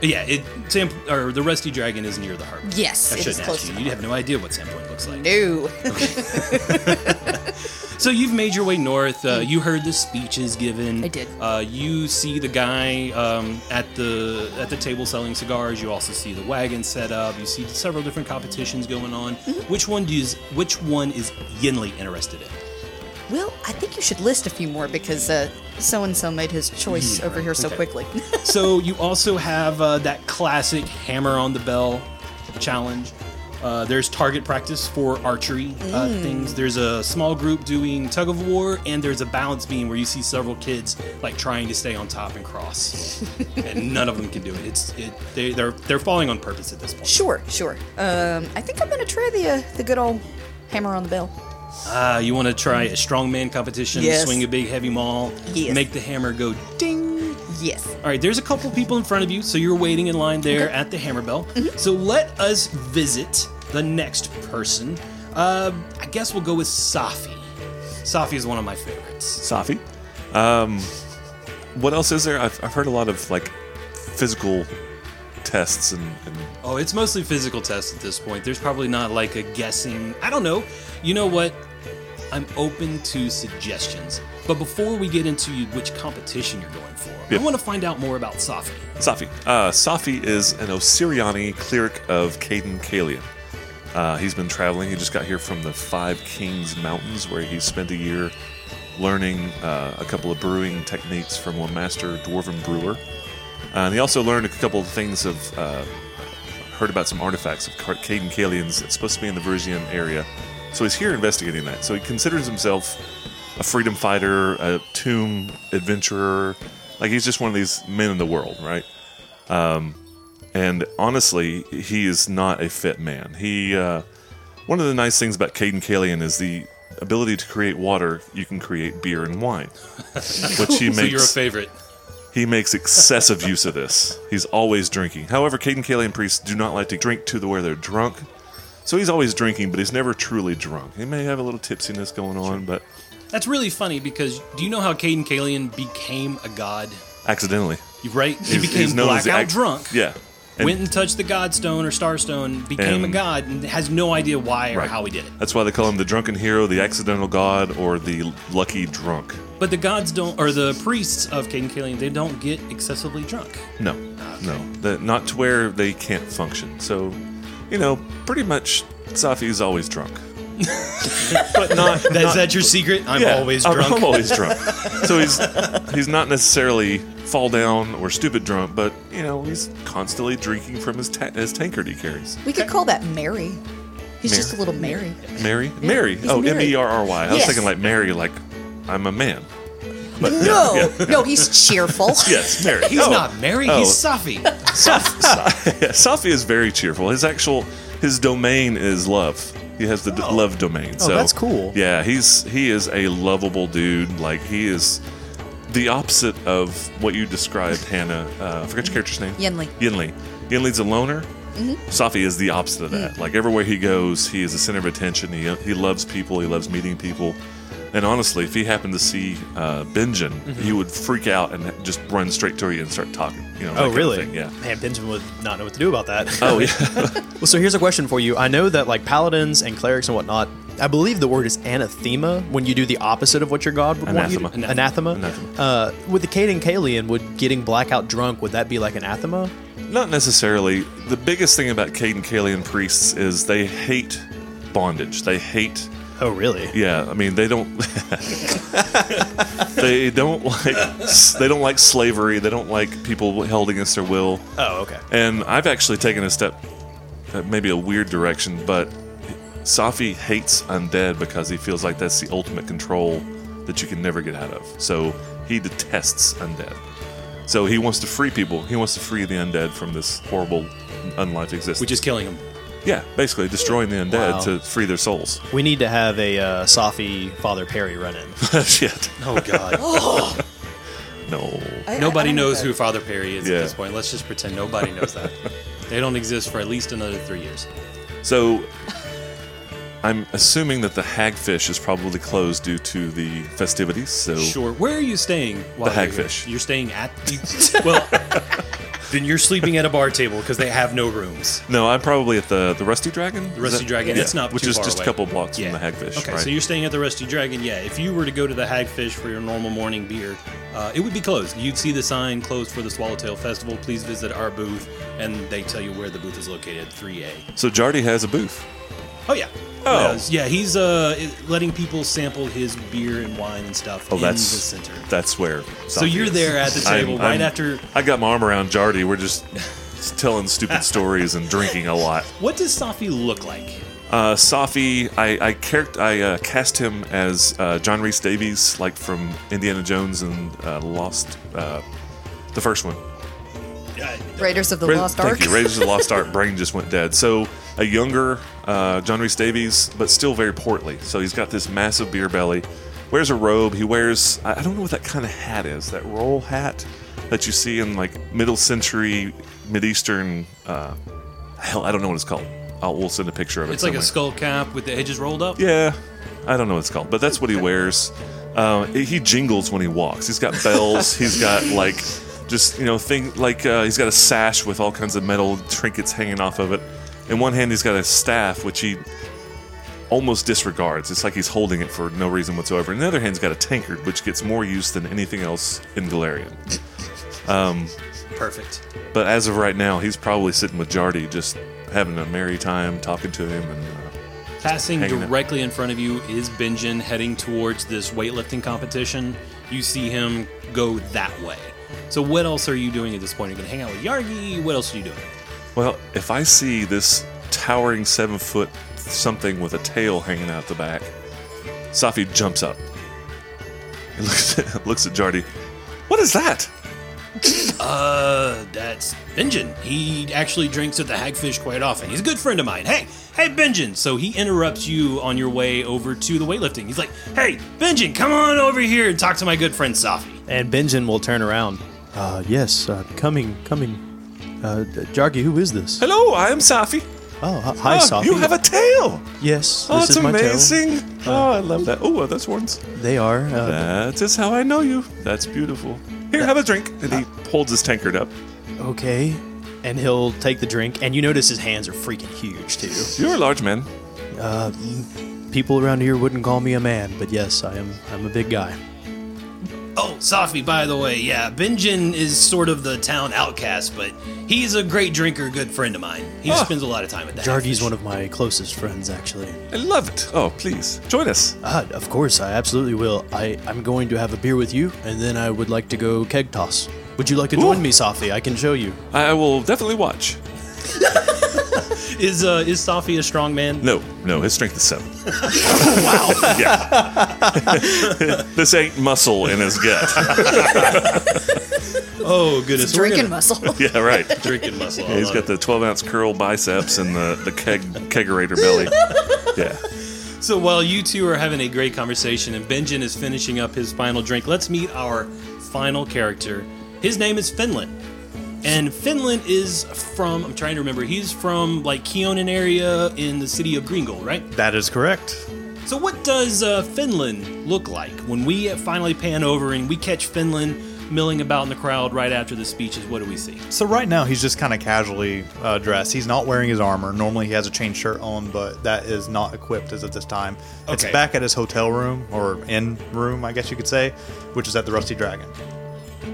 Yeah, it Sam or the Rusty Dragon is near the harbor. Yes, I it is shouldn't close ask you. You have no idea what Sandpoint looks like. No. So you've made your way north. Uh, you heard the speeches given. I did. Uh, you see the guy um, at the at the table selling cigars. You also see the wagon set up. You see several different competitions going on. Mm-hmm. Which one do you, Which one is Yinli interested in? Well, I think you should list a few more because so and so made his choice over here so Okay. quickly. so you also have uh, that classic hammer on the bell challenge. Uh, there's target practice for archery uh, Mm. things. There's a small group doing tug of war, and there's a balance beam where you see several kids like trying to stay on top and cross, and none of them can do it. It's it they, they're they're falling on purpose at this point. sure, sure. Um, I think I'm gonna try the uh, the good old hammer on the bell. Uh, you want to try a strongman competition? Yes. Swing a big heavy maul. Yes. Make the hammer go ding. Yes. All right, there's a couple people in front of you, so you're waiting in line there at the Hammer Bell. So let us visit the next person. Uh, I guess we'll go with Safi. Safi is one of my favorites. Safi. Um, what else is there? I've, I've heard a lot of like physical tests and, and Oh, it's mostly physical tests at this point. There's probably not like a guessing. I don't know. You know what? I'm open to suggestions. But before we get into which competition you're going for, Yeah. I want to find out more about Safi. Safi. Uh, Safi is an Osiriani cleric of Cayden Cailean. Uh, he's been traveling. He just got here from the Five Kings Mountains, where he spent a year learning uh, a couple of brewing techniques from one master dwarven brewer. Uh, and he also learned a couple of things of uh, heard about some artifacts of Car- Cayden Cailean's. It's supposed to be in the Varisian area, so he's here investigating that. So he considers himself a freedom fighter, a tomb adventurer. Like he's just one of these men in the world, right? Um, and honestly, he is not a fit man. He uh, one of the nice things about Cayden Cailean is the ability to create water. You can create beer and wine, which he makes. So you're a favorite. He makes excessive use of this. He's always drinking. However, Cayden Cailean priests do not like to drink to the where they're drunk. So he's always drinking, but he's never truly drunk. He may have a little tipsiness going on, but That's really funny because do you know how Cayden Cailean became a god? accidentally. Right? He He's- became he's known as the blackout ac- drunk. Yeah. And went and touched the Godstone or Starstone, became a god, and has no idea why or Right. how he did it. That's why they call him the drunken hero, the accidental god, or the lucky drunk. But the gods don't, or the priests of Cayden Cailean, they don't get excessively drunk. No, no, the, not to where they can't function. So, you know, pretty much Safi is always drunk, but not. Is not that your secret? I'm yeah, always I'm- drunk. I'm always drunk. So he's he's not necessarily fall down or stupid drunk, but you know he's constantly drinking from his ta- his tankard he carries. We could call that Mary. He's just a little Mary. Mary, Mary. he's Oh, Mary. M E R R Y. I was Yes. thinking like Mary, like I'm a man. No, no, he's cheerful. Yes, Mary. He's Oh. not Mary, Oh. he's Safi. Saf- Sa- yeah, Safi is very cheerful. His actual his domain is love. He has the d- love domain. so that's cool. Yeah, he's he is a lovable dude. Like he is the opposite of what you described, Hannah. Uh, I forgot your character's name. Yenli. Yinli. Yinli's a loner. Safi is the opposite of that. Like everywhere he goes, he is the center of attention. He he loves people. He loves meeting people. And honestly, if he happened to see uh, Benjen, he would freak out and just run straight to you and start talking. You know? that Oh, kind of really? thing, Yeah. Man, Benjamin would not know what to do about that. Oh yeah. Well, so here's a question for you. I know that like paladins and clerics and whatnot, I believe the word is anathema when you do the opposite of what your god would want you Anathema. to. Anathema. Anathema. Uh, with the Cayden Cailean, would getting blackout drunk would that be like anathema? Not necessarily. The biggest thing about Cayden Cailean priests is they hate bondage. They hate. Oh, really? Yeah, I mean they don't. they don't like. They don't like slavery. They don't like people held against their will. Oh, okay. And I've actually taken a step, uh, maybe a weird direction, but Safi hates undead because he feels like that's the ultimate control that you can never get out of. So he detests undead. So he wants to free people. He wants to free the undead from this horrible unlife existence. Which is killing him. Yeah, basically destroying the undead Wow. to free their souls. We need to have a uh, Safi Father Perry run in. Shit. Oh, God. No. I- I- nobody I don't knows know who Father Perry is Yeah. at this point. Let's just pretend nobody knows that. they don't exist for at least another three years. So I'm assuming that the hagfish is probably closed due to the festivities. So Sure. Where are you staying? while The you're here? Hagfish. You're staying at. You, well, Then you're sleeping at a bar table because they have no rooms. No, I'm probably at the the Rusty Dragon. The Rusty Dragon, it's not which too is far just away. a couple blocks Yeah. from the Hagfish. Okay, right? so you're staying at the Rusty Dragon. Yeah, if you were to go to the Hagfish for your normal morning beer, uh, it would be closed. You'd see the sign closed for the Swallowtail Festival. Please visit our booth, and they tell you where the booth is located. 3A. so Jardy has a booth. Oh yeah. Oh. Yes. yeah. He's uh letting people sample his beer and wine and stuff Oh, in that's the center. That's where. So you're there at the table right after. I got my arm around Jardy. We're just telling stupid stories and drinking a lot. What does Safi look like? Uh, Safi, I I, charac- I uh, cast him as uh, John Rhys-Davies, like from Indiana Jones and uh, Lost, uh, the first one. Raiders of the Ra- Lost Thank you. Raiders of the Lost Ark. Brain just went dead. So a younger uh, John Rhys-Davies, but still very portly. So he's got this massive beer belly. Wears a robe. He wears I I don't know what that kind of hat is. That roll hat that you see in like middle century Mid Eastern. Uh, hell, I don't know what it's called. I'll, we'll send a picture of it. It's like a somewhere. skull cap with the edges rolled up. Yeah, I don't know what it's called, but that's what he wears. Uh, he jingles when he walks. He's got bells. he's got like just you know thing like uh, he's got a sash with all kinds of metal trinkets hanging off of it. In one hand, he's got a staff which he almost disregards. It's like he's holding it for no reason whatsoever. In the other hand, he's got a tankard which gets more use than anything else in Golarion. Perfect. But as of right now, he's probably sitting with Jardy, just having a merry time, talking to him, and. Uh, Passing hanging out. directly in front of you is Benjin heading towards this weightlifting competition. You see him go that way. So what else are you doing at this point? You're gonna hang out with Yargi? What else are you doing? Well, if I see this towering seven foot something with a tail hanging out the back, Safi jumps up and looks at, looks at Jardy. What is that? Uh, that's Benjin. He actually drinks at the Hagfish quite often. He's a good friend of mine. Hey, hey, Benjin. So he interrupts you on your way over to the weightlifting. He's like, hey, Benjin, come on over here and talk to my good friend Safi. And Benjin will turn around. Uh, yes, uh, coming, coming. Uh, Jargi, who is this? Hello, I am Safi. Oh, hi, hi Oh, Safi. you have a tail. yes. Oh, this it's is my tail. amazing. Oh, I love that. Oh, that's horns. They are. Uh, That is how I know you. That's beautiful. Here, have a drink. And he uh, holds his tankard up. okay. And he'll take the drink, and you notice his hands are freaking huge too. You're a large man. Uh, people around here wouldn't call me a man, but yes, I am. I'm a big guy. Oh, Safi, by the way, yeah, Benjin is sort of the town outcast, but he's a great drinker, good friend of mine. He Oh. spends a lot of time at the Jargi's Hagfish. one of my closest friends, actually. I love it. Oh, please join us. Ah, of course, I absolutely will. I, I'm going to have a beer with you, and then I would like to go keg toss. Would you like to join Ooh. me, Safi? I can show you. I will definitely watch. Is uh is Safi a strong man? No, no, his strength is seven. wow. yeah. this ain't muscle in his gut. Oh goodness, we're Drinking gonna- muscle. yeah, right. drinking muscle. Yeah, he's got the 12 ounce curl biceps and the, the keg kegerator belly. Yeah. So while you two are having a great conversation and Benjin is finishing up his final drink, let's meet our final character. His name is Finland. And Finland is from, I'm trying to remember, he's from like Kyonin area in the city of Greengold, right? That is correct. So what does uh, Finland look like when we finally pan over and we catch Finland milling about in the crowd right after the speeches? What do we see? So right now he's just kind of casually uh, dressed. He's not wearing his armor. Normally he has a chain shirt on, but that is not equipped as at this time. It's back at his hotel room or inn room, I guess you could say, which is at the Rusty Dragon.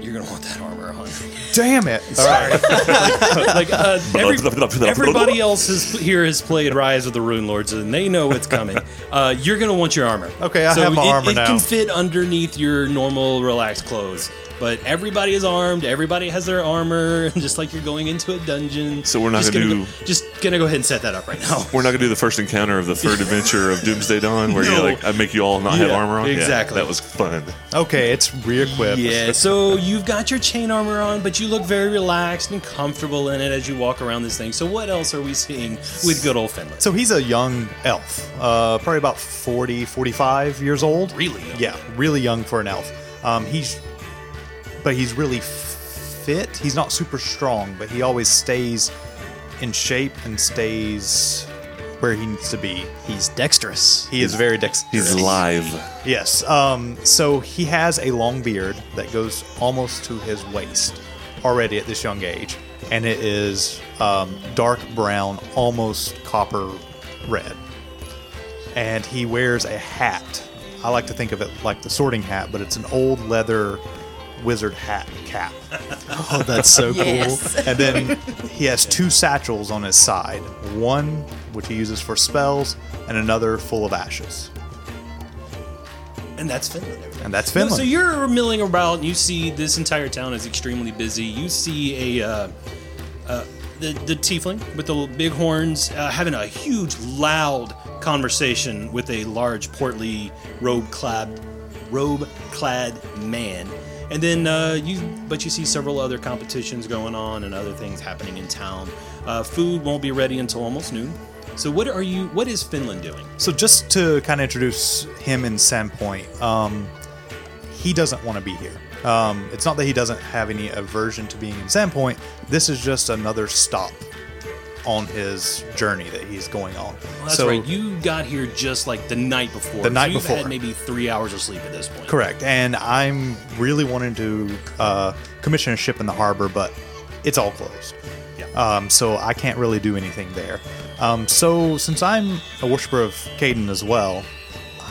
You're gonna want that armor on. Damn it! All right. like uh, every, everybody else has, here has played Rise of the Runelords, and they know what's coming. Uh, you're gonna want your armor. Okay, I have my it, armor it now. can fit underneath your normal, relaxed clothes. But everybody is armed. Everybody has their armor, just like you're going into a dungeon. So we're not just gonna go- do- Just gonna go ahead and set that up right now. We're not going to do the first encounter of the third adventure of Doomsday Dawn where you like I make you all not have armor on. Yeah, exactly. that was fun. Okay, it's re-equipped. Yeah, so you've got your chain armor on, but you look very relaxed and comfortable in it as you walk around this thing. So what else are we seeing with good old Finland? So he's a young elf, uh, probably about 40, 45 years old. Really young. Yeah, really young for an elf. Um, he's, but he's really fit. He's not super strong, but he always stays in shape and stays where he needs to be. He's dexterous. He is very dexterous. He's live. Yes. Um, so he has a long beard that goes almost to his waist already at this young age. and it is um, dark brown, almost copper red. And he wears a hat. I like to think of it like the sorting hat, but it's an old leather wizard hat cap. Oh, that's so Yes. And then he has two satchels on his side one which he uses for spells, and another full of ashes. And that's Finland. And that's No, Finland. So you're milling about. and You see this entire town is extremely busy. You see a uh, uh, the the tiefling with the little big horns uh, having a huge, loud conversation with a large, portly, robe clad robe clad man. And then uh, you, but you see several other competitions going on and other things happening in town. Uh, food won't be ready until almost noon. So what are you? What is Finland doing? So just to kind of introduce him in Sandpoint, um, he doesn't want to be here. Um, it's not that he doesn't have any aversion to being in Sandpoint. This is just another stop on his journey that he's going on. Well, that's so, right. You got here just like the night before. The night so you've before. had maybe three hours of sleep at this point. Correct. And I'm really wanting to uh, commission a ship in the harbor, but it's all closed. Yeah. Um, so I can't really do anything there. Um, so since I'm a worshiper of Cayden as well,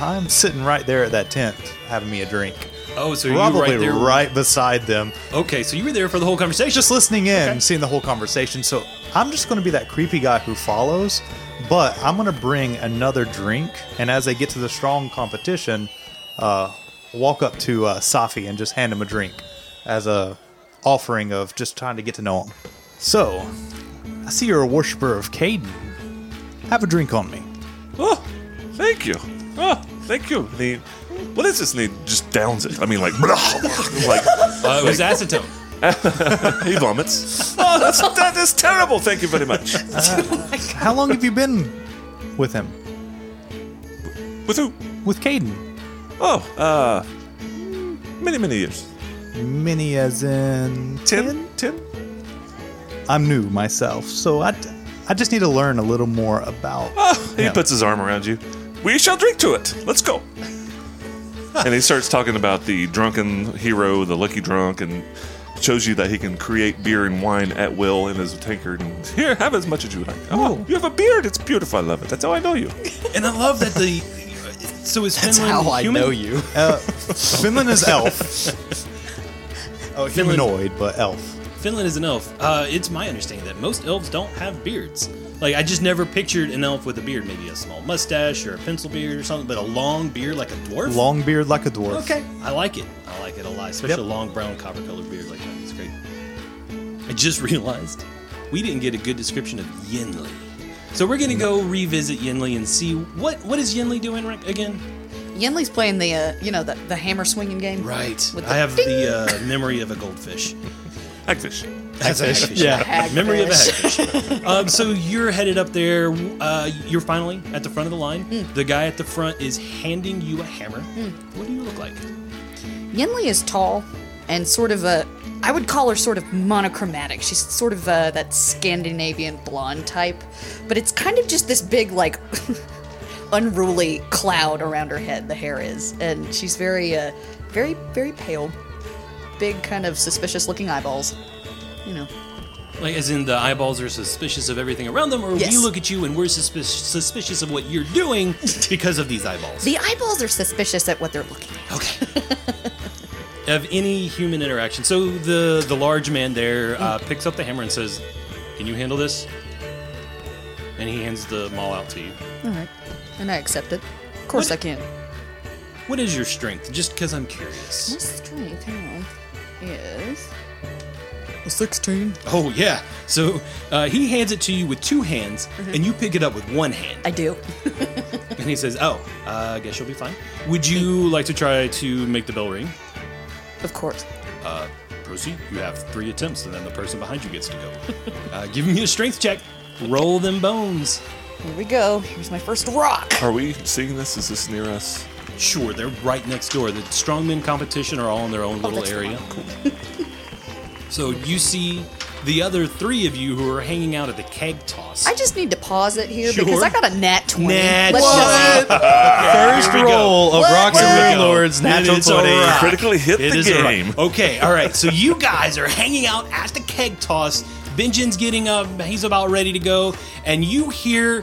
I'm sitting right there at that tent having me a drink. Oh, so you Probably right there. right beside them. Okay, so you were there for the whole conversation. just listening in, Okay. seeing the whole conversation. So I'm just going to be that creepy guy who follows, but I'm going to bring another drink. And as they get to the strong competition, uh, walk up to uh, Safi and just hand him a drink as a offering of just trying to get to know him. So I see you're a worshiper of Cayden. Have a drink on me. Oh, thank you. Oh, thank you. And he, what is this? And he just downs it. I mean, like, like uh, it was acetone. he vomits. Oh, that's that is terrible. Thank you very much. How long have you been with him? With who? With Cayden? Oh, uh, many many years. Many as in Ten, ten. I'm new myself, so I, I just need to learn a little more about. Oh, he him. puts his arm around you. We shall drink to it. Let's go. and he starts talking about the drunken hero, the lucky drunk, and shows you that he can create beer and wine at will in his tankard. And here, have as much as you like. Oh, you have a beard. It's beautiful. I love it. That's how I know you. And I love that the. So is That's Finland how I know you. Uh, Finland is elf. oh, Finland- humanoid, but elf. Finland is an elf. Uh, it's my understanding that most elves don't have beards. Like I just never pictured an elf with a beard, maybe a small mustache or a pencil beard or something, but a long beard like a dwarf. Long beard like a dwarf. Okay, I like it. I like it a lot, especially Yep. a long brown copper colored beard like that. It's great. I just realized we didn't get a good description of Yinli. So we're gonna go revisit Yinli and see what what is Yinli doing right, again? Yenli's playing the, uh, you know, the, the hammer swinging game. Right. I the have the uh, memory of a goldfish. Hagfish. That's a hagfish. Yeah. Memory of a Hagfish. hagfish. um, so you're headed up there. Uh, you're finally at the front of the line. Hmm. The guy at the front is handing you a hammer. What do you look like? Yenli is tall and sort of a. I would call her sort of monochromatic. She's sort of uh, that Scandinavian blonde type, but it's kind of just this big, like, unruly cloud around her head. The hair is, and she's very, uh, very, very pale. Big, kind of suspicious-looking eyeballs. You know. Like, as in the eyeballs are suspicious of everything around them, or Yes. we look at you and we're suspicious, suspicious of what you're doing because of these eyeballs. The eyeballs are suspicious at what they're looking at. Okay. of any human interaction. So the the large man there uh, picks up the hammer and says, "Can you handle this?" And he hands the maul out to you. All right, and I accept it. Of course, What- I can. What is your strength? Just because I'm curious. My strength, hang on, is a sixteen. Oh yeah. So uh, he hands it to you with two hands, and you pick it up with one hand. I do. And he says, "Oh, uh, I guess you'll be fine. Would you like to try to make the bell ring?" Of course. Uh, proceed. You have three attempts, and then the person behind you gets to go. uh, give me a strength check. Roll them bones. Here we go. Here's my first rock. Are we seeing this? Is this near us? Sure, they're right next door. The strongmen competition are all in their own little that's the area. so you see the other three of you who are hanging out at the keg toss. I just need to pause it here Sure. because I got a nat 20. Nat Let's just- First Here we go. roll of What? Rocks Here we and go. Rune Lords, natural It is 20. alright. Critically hit It the is all right. game. Okay, all right. So you guys are hanging out at the keg toss. Benjamin's getting up, he's about ready to go, and you hear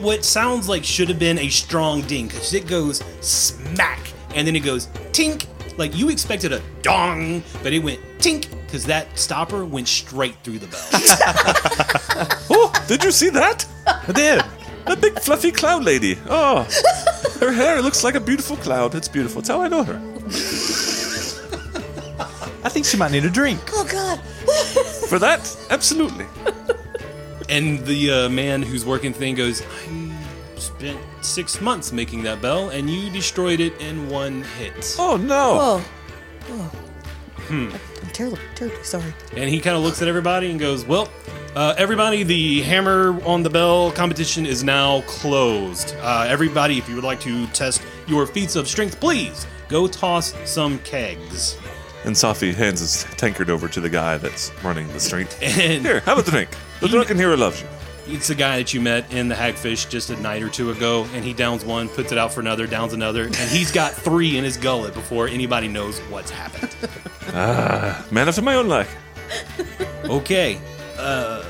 what sounds like should have been a strong ding because it goes smack and then it goes tink. Like you expected a dong, but it went tink because that stopper went straight through the bell. Oh, did you see that? I did. A big fluffy cloud lady. Oh, her hair looks like a beautiful cloud. It's beautiful. It's how I know her. I think she might need a drink. Oh God. For that, absolutely. and the uh, man who's working the thing goes, I spent six months making that bell, and you destroyed it in one hit. Oh no. Oh. Oh. I'm terribly, terribly sorry. And he kind of looks at everybody and goes, Well, uh, everybody, the hammer on the bell competition is now closed. Uh, everybody, if you would like to test your feats of strength, please go toss some kegs. And Safi hands his tankard over to the guy that's running the street. And Here, have a drink. The drunken hero loves you. It's the guy that you met in the Hagfish just a night or two ago, and he downs one, puts it out for another, downs another, and he's got three in his gullet before anybody knows what's happened. Ah, man after my own luck. Okay. Uh,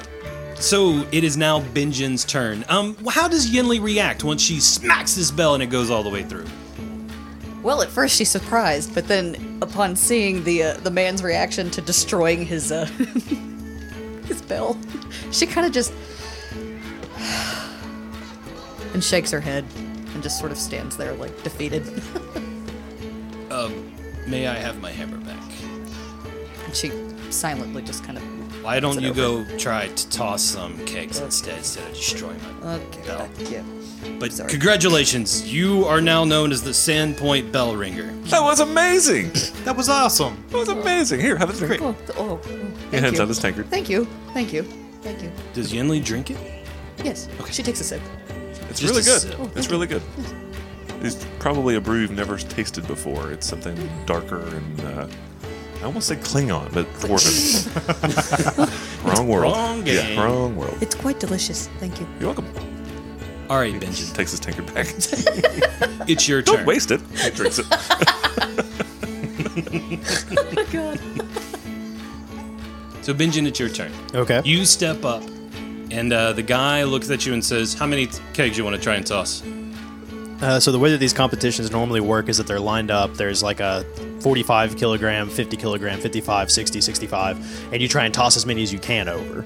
so it is now Benjamin's turn. Um, how does Yinli react once she smacks this bell and it goes all the way through? Well, at first she's surprised, but then upon seeing the uh, the man's reaction to destroying his uh, his bell, she kind of just and shakes her head and just sort of stands there like defeated. Um, may I have my hammer back? and she silently just kind of Why don't you over. go try to toss some kegs instead instead of destroying my okay, bell? yeah. But sorry. congratulations, you are now known as the Sandpoint Bell Ringer. That was amazing. That was awesome. That was amazing. Here, have a drink. Oh, oh, oh, He hands you. out his tankard. Thank you, thank you, thank you. Does Yinli drink it? Yes, Okay. she takes a sip. It's Just really a good. sip. It's really good. It's probably a brew you've never tasted before. It's something darker and uh, I almost say Klingon, but dwarven. wrong world. Wrong game. Yeah, wrong world. It's quite delicious. Thank you. You're welcome. All right, He Benjamin, takes his tankard back. it's your turn. Don't waste it. He drinks it. Oh my God. So, Benjamin, it's your turn. Okay. You step up, and uh, the guy looks at you and says, "How many kegs you want to try and toss?" Uh, so the way that these competitions normally work is that they're lined up. There's like a 45 kilogram, 50 kilogram, 55, 60, 65, and you try and toss as many as you can over.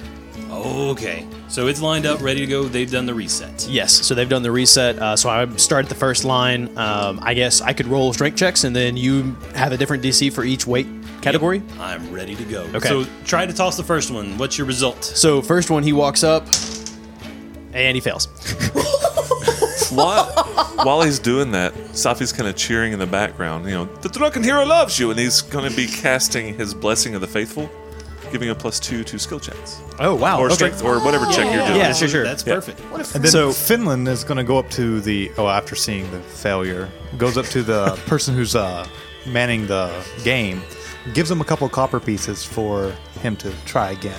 Okay, so it's lined up, ready to go. They've done the reset. Yes, so they've done the reset. Uh, so I start at the first line. Um, I guess I could roll strength checks, and then you have a different DC for each weight category. I'm ready to go. Okay. So try to toss the first one. What's your result? So first one, he walks up, and he fails. while, while he's doing that, Safi's kind of cheering in the background. You know, the drunken hero loves you, and he's going to be casting his blessing of the faithful, giving a plus two to skill checks Oh wow! or okay. strength or whatever check you're doing. Yeah, sure, sure. That's Yeah. perfect. And then So- Finland is going to go up to the oh after seeing the failure goes up to the person who's uh, manning the game, gives him a couple copper pieces for him to try again.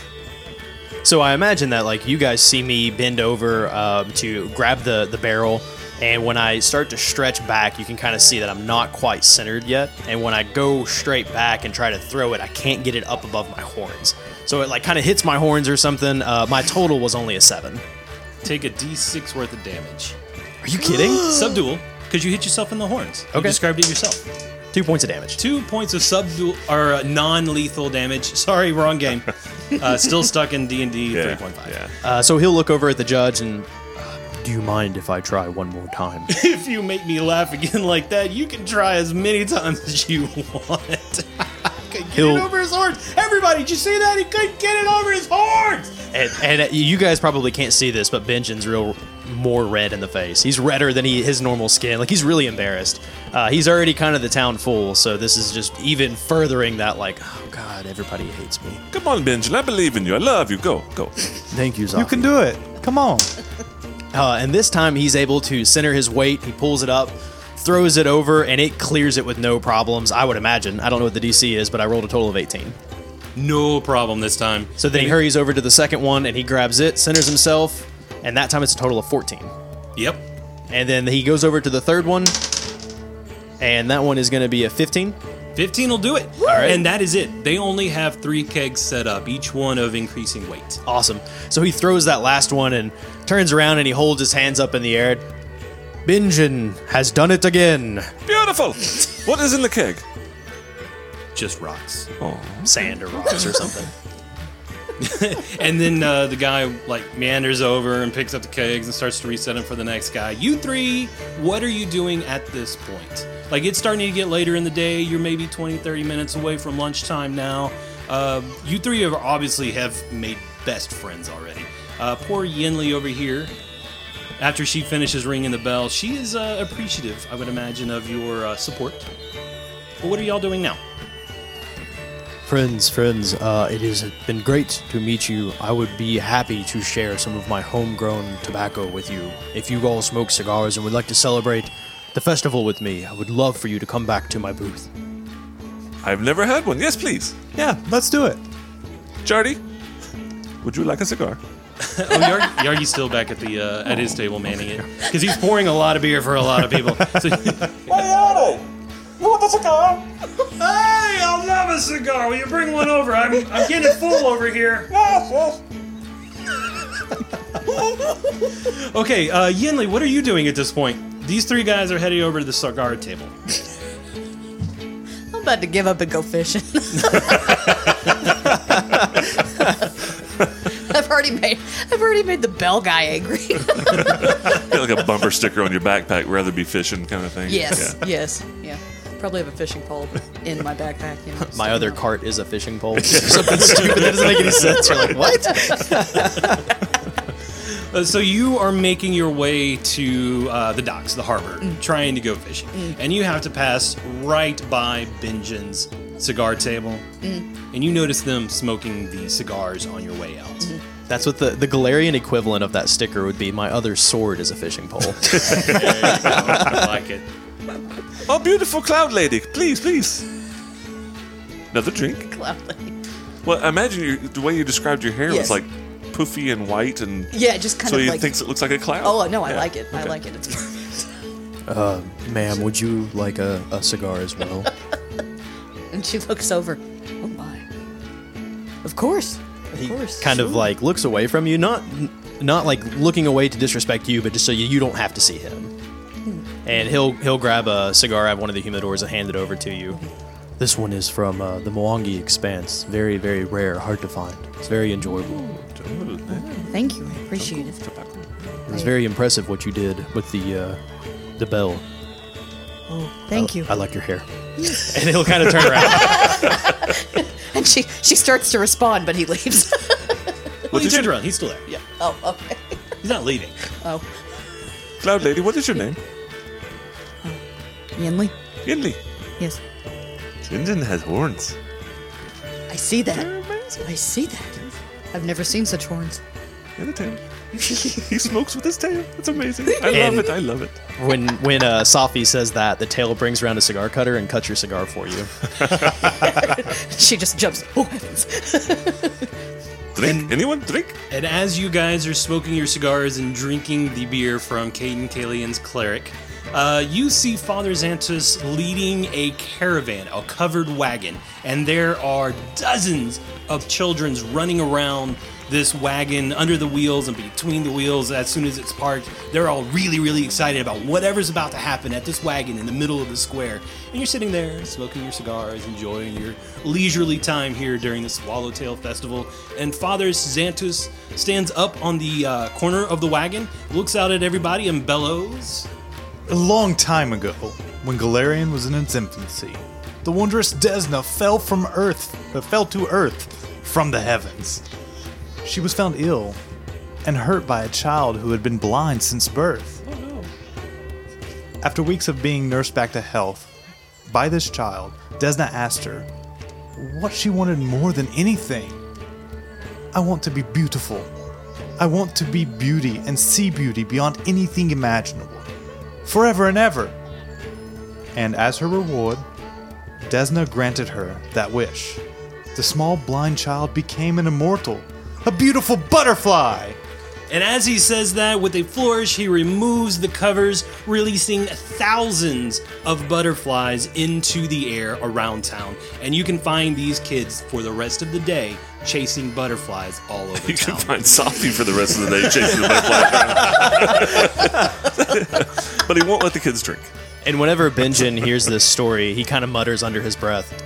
So I imagine that like you guys see me bend over um, to grab the the barrel, and when I start to stretch back, you can kind of see that I'm not quite centered yet. And when I go straight back and try to throw it, I can't get it up above my horns. So it like kind of hits my horns or something. Uh, my total was only a seven. Take a D6 worth of damage. Are you kidding? Subdual, because you hit yourself in the horns. You Okay. described it yourself. Two points of damage. Two points of sub or uh, non-lethal damage. Sorry, wrong game. Uh, still stuck in D and D Yeah, 3.5. yeah. Uh, so he'll look over at the judge and. Do you mind if I try one more time? If you make me laugh again like that, you can try as many times as you want. Couldn't get He'll- it over his horns. Everybody, did you see that? He couldn't get it over his horns. and, and uh, you guys probably can't see this, but Benjamin's real more red in the face. He's redder than he, his normal skin. Like he's really embarrassed. Uh, he's already kind of the town fool, so this is just even furthering that. Like, oh god, everybody hates me. Come on, Benjamin. I believe in you. I love you. Go, go. Thank you, You can do it. Come on. Uh, and this time he's able to center his weight. He pulls it up, throws it over, and it clears it with no problems. I would imagine. I don't know what the DC is, but I rolled a total of 18. No problem this time. So then he hurries over to the second one and he grabs it, centers himself, and that time it's a total of 14. Yep. And then he goes over to the third one, and that one is going to be a 15. 15 will do it. All right. And that is it. They only have three kegs set up, each one of increasing weight. Awesome. So he throws that last one and turns around and he holds his hands up in the air. Bingen has done it again. Beautiful. what is in the keg? Just rocks. Oh, Sand or rocks or something. And then uh, the guy like meanders over and picks up the kegs and starts to reset them for the next guy. You three, what are you doing at this point? Like it's starting to get later in the day. You're maybe 20, 30 minutes away from lunchtime now. Uh, you three have obviously have made best friends already. Uh, poor Yinli over here. After she finishes ringing the bell, she is uh, appreciative, I would imagine, of your uh, support. But what are y'all doing now? Friends, friends, uh, it has been great to meet you. I would be happy to share some of my homegrown tobacco with you. If you all smoke cigars and would like to celebrate the festival with me, I would love for you to come back to my booth. I've never had one. Yes, please. Yeah, let's do it. Jardy, would you like a cigar? Oh, Yar- Yargy's still back at the uh, at his table manning it because he's pouring a lot of beer for a lot of people. So, hey, You want a cigar? Hey, I'll love a cigar. Will you bring one over? I'm, I'm getting full over here. Yes, yes. okay, uh, Yinli, what are you doing at this point? These three guys are heading over to the cigar table. I'm about to give up and go fishing. I've already made I've already made the bell guy angry. Get like a bumper sticker on your backpack, rather be fishing kind of thing. yes, Yeah. yes, yeah. Probably have a fishing pole in my backpack. You know, My other you cart is a fishing pole. Something stupid that doesn't make any sense. You're like, what? Uh, so you are making your way to uh, the docks, the harbor, trying to go fishing, and you have to pass right by Benjamin's cigar table, and you notice them smoking the cigars on your way out. That's what the, the Golarion equivalent of that sticker would be. My other sword is a fishing pole. I like it. Oh, beautiful cloud lady. Please, please. Another drink. Cloud Lady. Well, imagine you, the way you described your hair Yes. was like poofy and white, and Yeah, just kind so of he like. thinks it looks like a cloud. oh no, I Yeah. like it. I Okay. like it. It's perfect. Uh, ma'am, would you like a, a cigar as well? And she looks over. Oh my. Of course. Of He course. kind of like looks away from you, not not like looking away to disrespect you, but just so you, you don't have to see him. And he'll he'll grab a cigar out of one of the humidors and hand it over to you. This one is from uh, the Mwangi Expanse. Very very rare, hard to find. It's very enjoyable. Thank you. I appreciate it. It was very impressive what you did with the uh, the bell. Oh, thank you. I like your hair. and he'll kind of turn around. And she she starts to respond, but he leaves. Well, he turned around. He's still there. Yeah, oh, okay. he's not leaving. Oh, Cloud lady, what is your name? Yinli. Yinli. Yes, Linden has horns. I see that. I see that. I've never seen such horns. And a tail. he smokes with his tail. That's amazing. I And- love it. I love it. when when uh, Safi says that, the tail brings around a cigar cutter and cuts your cigar for you. She just jumps. Oh heavens! Drink. Anyone? Drink. And as you guys are smoking your cigars and drinking the beer from Cayden Cailean's cleric, uh, you see Father Zantus leading a caravan, a covered wagon, and there are dozens of children running around this wagon under the wheels and between the wheels as soon as it's parked. They're all really, really excited about whatever's about to happen at this wagon in the middle of the square. And you're sitting there smoking your cigars, enjoying your leisurely time here during the Swallowtail Festival. And Father Zantus stands up on the uh, corner of the wagon, looks out at everybody, and bellows. A long time ago, when Golarion was in its infancy, the wondrous Desna fell from Earth, uh, fell to Earth from the heavens. She was found ill and hurt by a child who had been blind since birth. After weeks of being nursed back to health by this child, Desna asked her what she wanted more than anything. I want to be beautiful. I want to be beauty and see beauty beyond anything imaginable forever and ever. And as her reward, Desna granted her that wish. The small blind child became an immortal, a beautiful butterfly. And as he says that, with a flourish, he removes the covers, releasing thousands of butterflies into the air around town. And you can find these kids for the rest of the day chasing butterflies all over the town. You can find Sophie for the rest of the day chasing the butterfly. but he won't let the kids drink. And whenever Benjamin hears this story, he kind of mutters under his breath,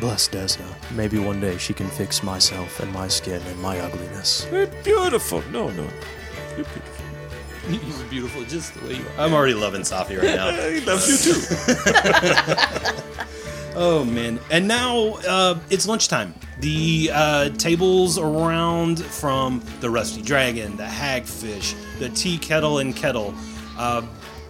Bless Desna. Maybe one day she can fix myself and my skin and my ugliness. You're beautiful. No, no. You're beautiful. He's beautiful just the way you are. I'm already loving Safi right now. He loves you too. Oh man! And now uh, it's lunchtime. The uh, tables around from the Rusty Dragon, the Hagfish, the Tea Kettle and Kettle. Uh,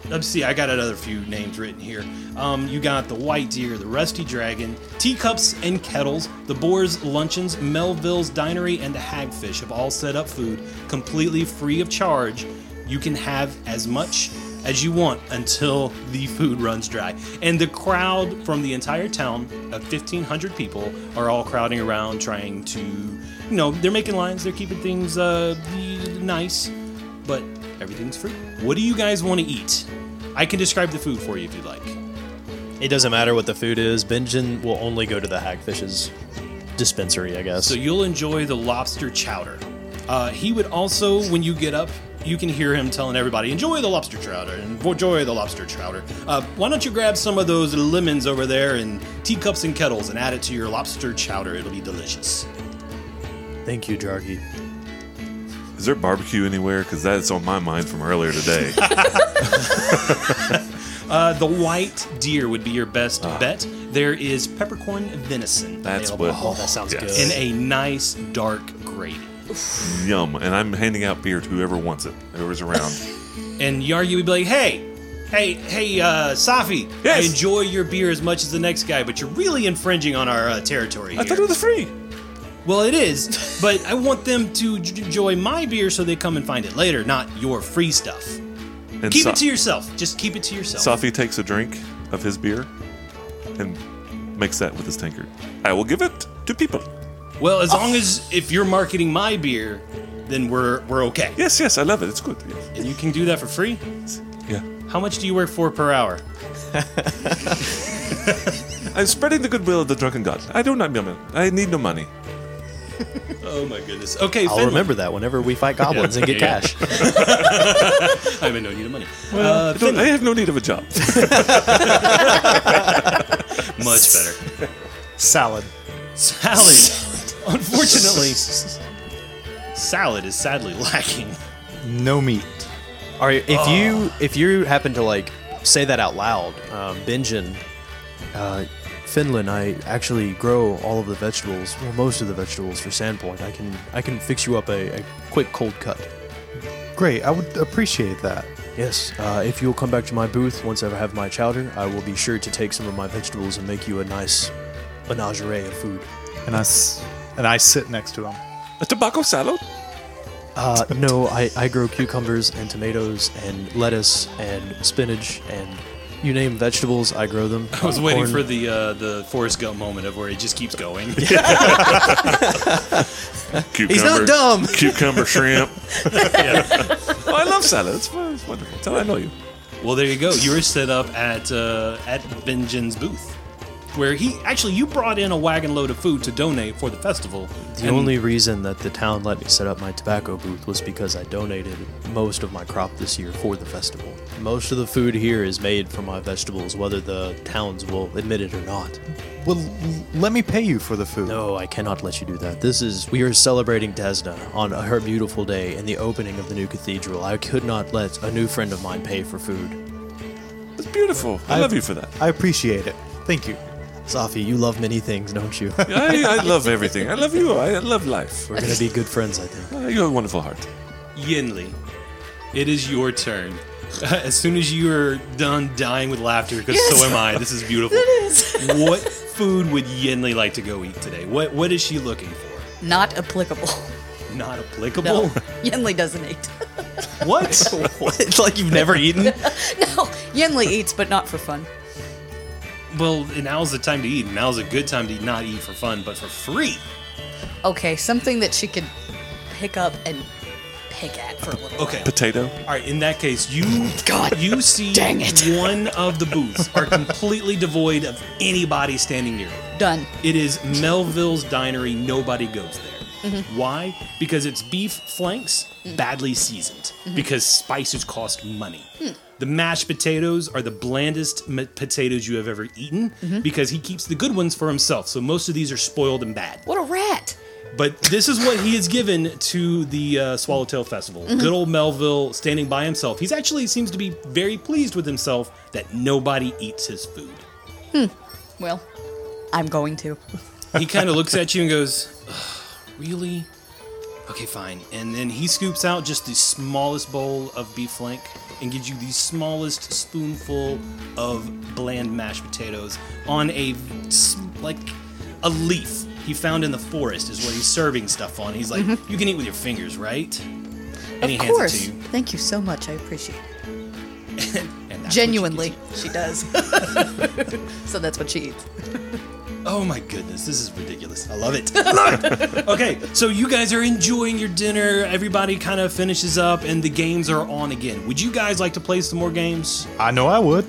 let's see, I got another few names written here. Um, you got the White Deer, the Rusty Dragon, Teacups and Kettles, the Boar's Luncheons, Melville's Dinery, and the Hagfish have all set up food completely free of charge. You can have as much as you want until the food runs dry. And the crowd from the entire town of 1,500 people are all crowding around trying to, you know, they're making lines, they're keeping things uh, nice, but everything's free. What do you guys want to eat? I can describe the food for you if you'd like. It doesn't matter what the food is, Benjamin will only go to the Hagfish's dispensary, I guess. So you'll enjoy the lobster chowder. Uh, he would also, when you get up, you can hear him telling everybody, enjoy the lobster chowder and enjoy the lobster chowder. Uh, why don't you grab some of those lemons over there and teacups and kettles and add it to your lobster chowder? It'll be delicious. Thank you, Jargi. Is there barbecue anywhere? Because that's on my mind from earlier today. Uh, the white deer would be your best bet. There is peppercorn venison. That's available what. Oh, that sounds Yes. good. in a nice dark gravy. Yum. And I'm handing out beer to whoever wants it, whoever's around. And Yargi would be like, hey, hey, hey, uh, Safi, Yes. I enjoy your beer as much as the next guy, but you're really infringing on our uh, territory here. I thought it was free. Well, it is, but I want them to j- enjoy my beer so they come and find it later, not your free stuff. And Keep Sa- it to yourself. Just keep it to yourself. Safi takes a drink of his beer and makes that with his tankard. I will give it to people. well, as long as if you're marketing my beer, then we're we're okay. Yes, yes, I love it. It's good. Yes. And you can do that for free. Yeah. How much do you work for per hour? I'm spreading the goodwill of the drunken god. I do not I need no money. Oh my goodness. Okay, I'll Finland. remember that whenever we fight goblins and get cash. I have no need of money. I, uh, don't- I have no need of a job. much better. Salad. Salad. salad. Unfortunately, salad is sadly lacking. No meat. All right, if you if you happen to like say that out loud, um, Benjin, uh, Finland, I actually grow all of the vegetables, well, most of the vegetables for Sandpoint. I can I can fix you up a, a quick cold cut. Great. I would appreciate that. Yes, uh, if you'll come back to my booth once I have my chowder, I will be sure to take some of my vegetables and make you a nice menagerie of food. And I, s- and I sit next to him. a tobacco salad? Uh, no, I, I grow cucumbers and tomatoes and lettuce and spinach and you name vegetables, I grow them. I was waiting for the uh, the Forrest Gump moment of where it just keeps going. Cucumber, He's not dumb. Cucumber shrimp. Oh, I love salad. It's, it's wonderful. Tell I know you. well, there you go. You were set up at uh, at Benjin's booth, where he actually you brought in a wagon load of food to donate for the festival. The only reason that the town let me set up my tobacco booth was because I donated most of my crop this year for the festival. Most of the food here is made from my vegetables, whether the towns will admit it or not. Well, let me pay you for the food. No, I cannot let you do that. This is we are celebrating Desna on her beautiful day and the opening of the new cathedral. I could not let a new friend of mine pay for food. It's beautiful. I, I- love you for that. I appreciate it. Thank you. Safi, you love many things, don't you? I, I love everything. I love you. I love life. We're gonna be good friends, I think. Uh, you have a wonderful heart. Yinli, it is your turn. As soon as you are done dying with laughter, because so am I. This is beautiful. what food would Yinli like to go eat today? What What is she looking for? Not applicable. Not applicable. No, Yenli doesn't eat. What? what? Like you've never eaten? no, Yenli eats, but not for fun. Well, now's the time to eat. Now's a good time to eat, not eat for fun, but for free. Okay, something that she could pick up and pick at for a little Okay. Potato. All right. In that case, you God you see dang it. one of the booths are completely devoid of anybody standing near it. Done. It is Melville's Dinery. Nobody goes there. Mm-hmm. Why? Because it's beef flanks, mm. badly seasoned. Mm-hmm. Because spices cost money. Hmm. The mashed potatoes are the blandest m- potatoes you have ever eaten because he keeps the good ones for himself. So most of these are spoiled and bad. What a rat. But this is what he has given to the uh, Swallowtail Festival. Good old Melville standing by himself. He's actually seems to be very pleased with himself that nobody eats his food. Hmm. Well, I'm going to. he kind of looks at you and goes, "Really? Okay, fine." And then he scoops out just the smallest bowl of beef flank and gives you the smallest spoonful of bland mashed potatoes on a like a leaf he found in the forest is what he's serving stuff on. He's like, mm-hmm. "You can eat with your fingers, right?" And he of hands course. it to you. Thank you so much. I appreciate it. And that's what you Genuinely, to- she does. so that's what she eats. Oh my goodness, this is ridiculous. I love it. I love it. Okay, so you guys are enjoying your dinner. Everybody kind of finishes up, and the games are on again. Would you guys like to play some more games? I know I would.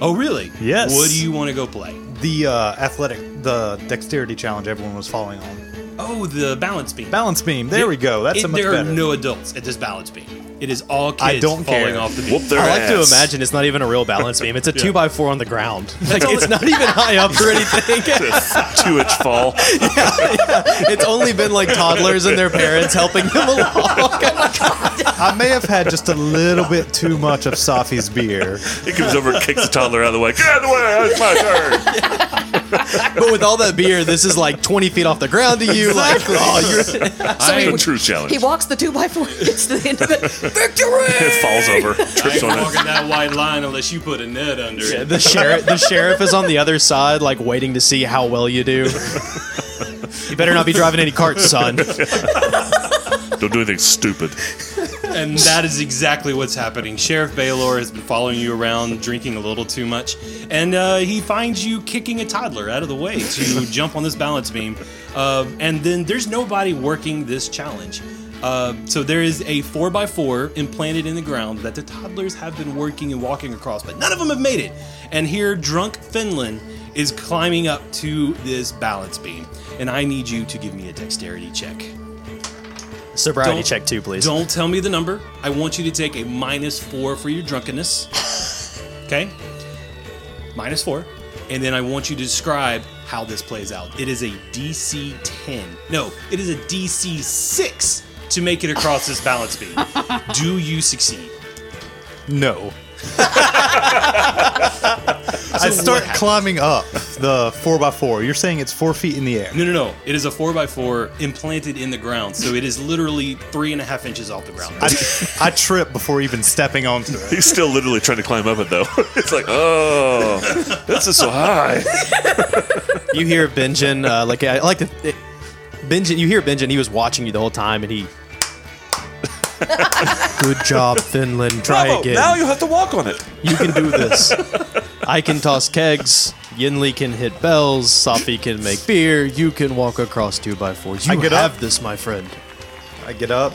Oh, really? Yes. What do you want to go play? The uh, athletic, the dexterity challenge everyone was following on. Oh, the balance beam. Balance beam. There we go. That's It- a much there better. are no adults at this balance beam. It is all kids I don't falling care. off the beam. Whoop their I like to ass. imagine it's not even a real balance beam. It's a two by four on the ground. Like it's not even high up or anything. Two inch fall. It's only been like toddlers and their parents helping them along. I may have had just a little bit too much of Safi's beer. He comes over and kicks the toddler out of the way. Get out of the way. It's my turn. But with all that beer, this is like 20 feet off the ground to you. Like, oh, you're. So The he, truth challenge. he walks the two by four, gets to the end of it. Victory! It falls over. I Trips ain't on it. walking that white line unless you put a net under it. The sheriff, the sheriff is on the other side, like waiting to see how well you do. You better not be driving any carts, son. Don't do anything stupid. And that is exactly what's happening. Sheriff Belor has been following you around, drinking a little too much, and uh, he finds you kicking a toddler out of the way to jump on this balance beam. Uh, and then there's nobody working this challenge. Uh, so there is a 4x4 implanted in the ground that the toddlers have been working and walking across, but none of them have made it. And here, drunk Finland is climbing up to this balance beam. And I need you to give me a dexterity check. Sobriety Don't- check, too, please. Don't tell me the number. I want you to take a minus four for your drunkenness. Okay? Minus four. And then I want you to describe how this plays out. It is a DC 10. No, it is a DC 6 to make it across this balance beam. Do you succeed? No. I start climbing up the 4x4. You're saying it's four feet in the air. No, no, no. It is a 4x4 implanted in the ground. So it is literally three and a half inches off the ground. I, I trip before even stepping onto it. He's still literally trying to climb up it though. it's like, oh, this is so high. You hear Benjen, uh, like I like to. It, Benjen, you hear Benjen. He was watching you the whole time, and he. Good job, Finland. Try Bravo, again. Now you have to walk on it. You can do this. I can toss kegs. Yinli can hit bells. Safi can make beer. You can walk across two by fours. You I get have up. this, my friend. I get up.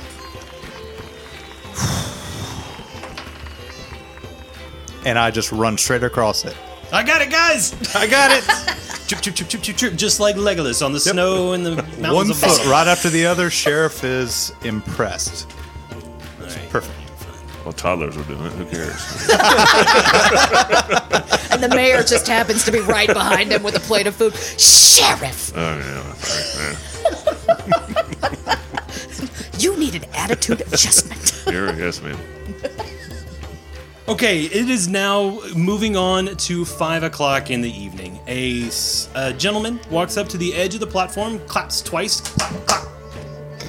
And I just run straight across it. I got it, guys! I got it! chip, chip, chip, chip, chip, chip, just like Legolas on the snow and the mountains One foot right after the other. Sheriff is impressed. Alright. Perfect. Well, toddlers are doing it. Who cares? And the mayor just happens to be right behind him with a plate of food. Sheriff, oh yeah, you need an attitude adjustment. here, yes, ma'am. Okay, it is now moving on to five o'clock in the evening. A gentleman walks up to the edge of the platform, claps twice, clap, clap.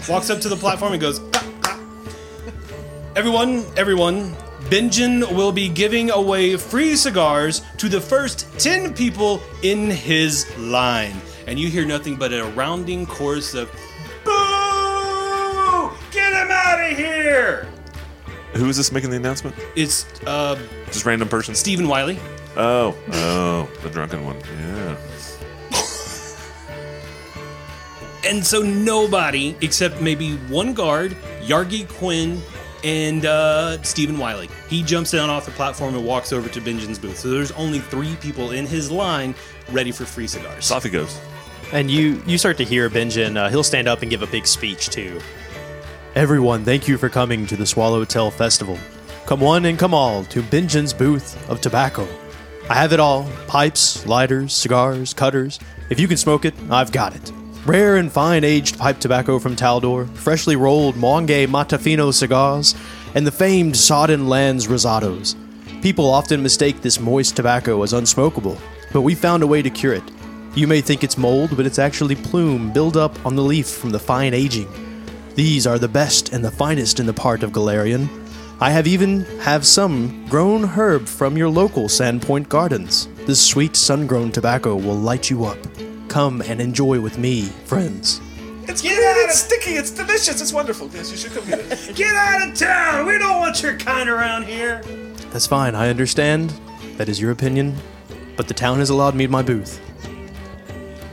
walks up to the platform and goes, clap, clap. Everyone, everyone, Benjamin will be giving away free cigars to the first 10 people in his line. And you hear nothing but a rounding chorus of, Boo! Get him out of here! Who is this making the announcement? It's uh, Just random person. Stephen Wiley. Oh, oh, the drunken one. Yeah. And so nobody, except maybe one guard, Yargi Quinn, and uh, Stephen Wiley. He jumps down off the platform and walks over to Benjamin's booth. So there's only three people in his line ready for free cigars. Off he goes. And you you start to hear Benjin. Uh, he'll stand up and give a big speech too. Everyone, thank you for coming to the Swallowtail Festival. Come one and come all to Benjin's booth of tobacco. I have it all: pipes, lighters, cigars, cutters. If you can smoke it, I've got it. Rare and fine aged pipe tobacco from Taldor, freshly rolled Monge Matafino cigars, and the famed Sodden Lands Rosados. People often mistake this moist tobacco as unsmokable, but we found a way to cure it. You may think it's mold, but it's actually plume buildup on the leaf from the fine aging. These are the best and the finest in the part of Golarion. I have even have some grown herb from your local Sandpoint gardens. This sweet sun-grown tobacco will light you up. Come and enjoy with me, friends. It's weird, it's sticky, it's delicious, it's wonderful. Yes, you should come get it. Get out of town! We don't want your kind around here. That's fine, I understand. That is your opinion. But the town has allowed me my booth.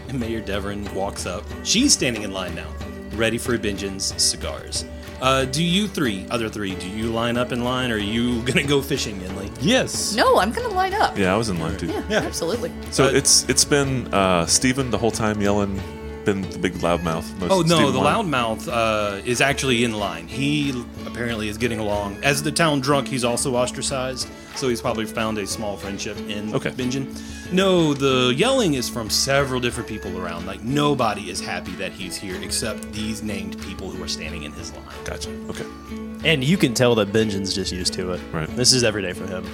And Mayor Deverin walks up. She's standing in line now, ready for Benjamin's cigars. Uh, do you three, other three, do you line up in line or are you gonna go fishing, Yinli? Yes. No, I'm gonna line up. Yeah, I was in line too. Yeah, absolutely. So Uh, it's it's been uh, Steven the whole time yelling, been the big loudmouth. Oh no, Steven the loudmouth uh, is actually in line. He apparently is getting along. As the town drunk, he's also ostracized, so he's probably found a small friendship in Okay. Benjin. No, the yelling is from several different people around. Like nobody is happy that he's here except these named people who are standing in his line. Gotcha. Okay. And you can tell that Benjin's just used to it. Right. This is every day for him.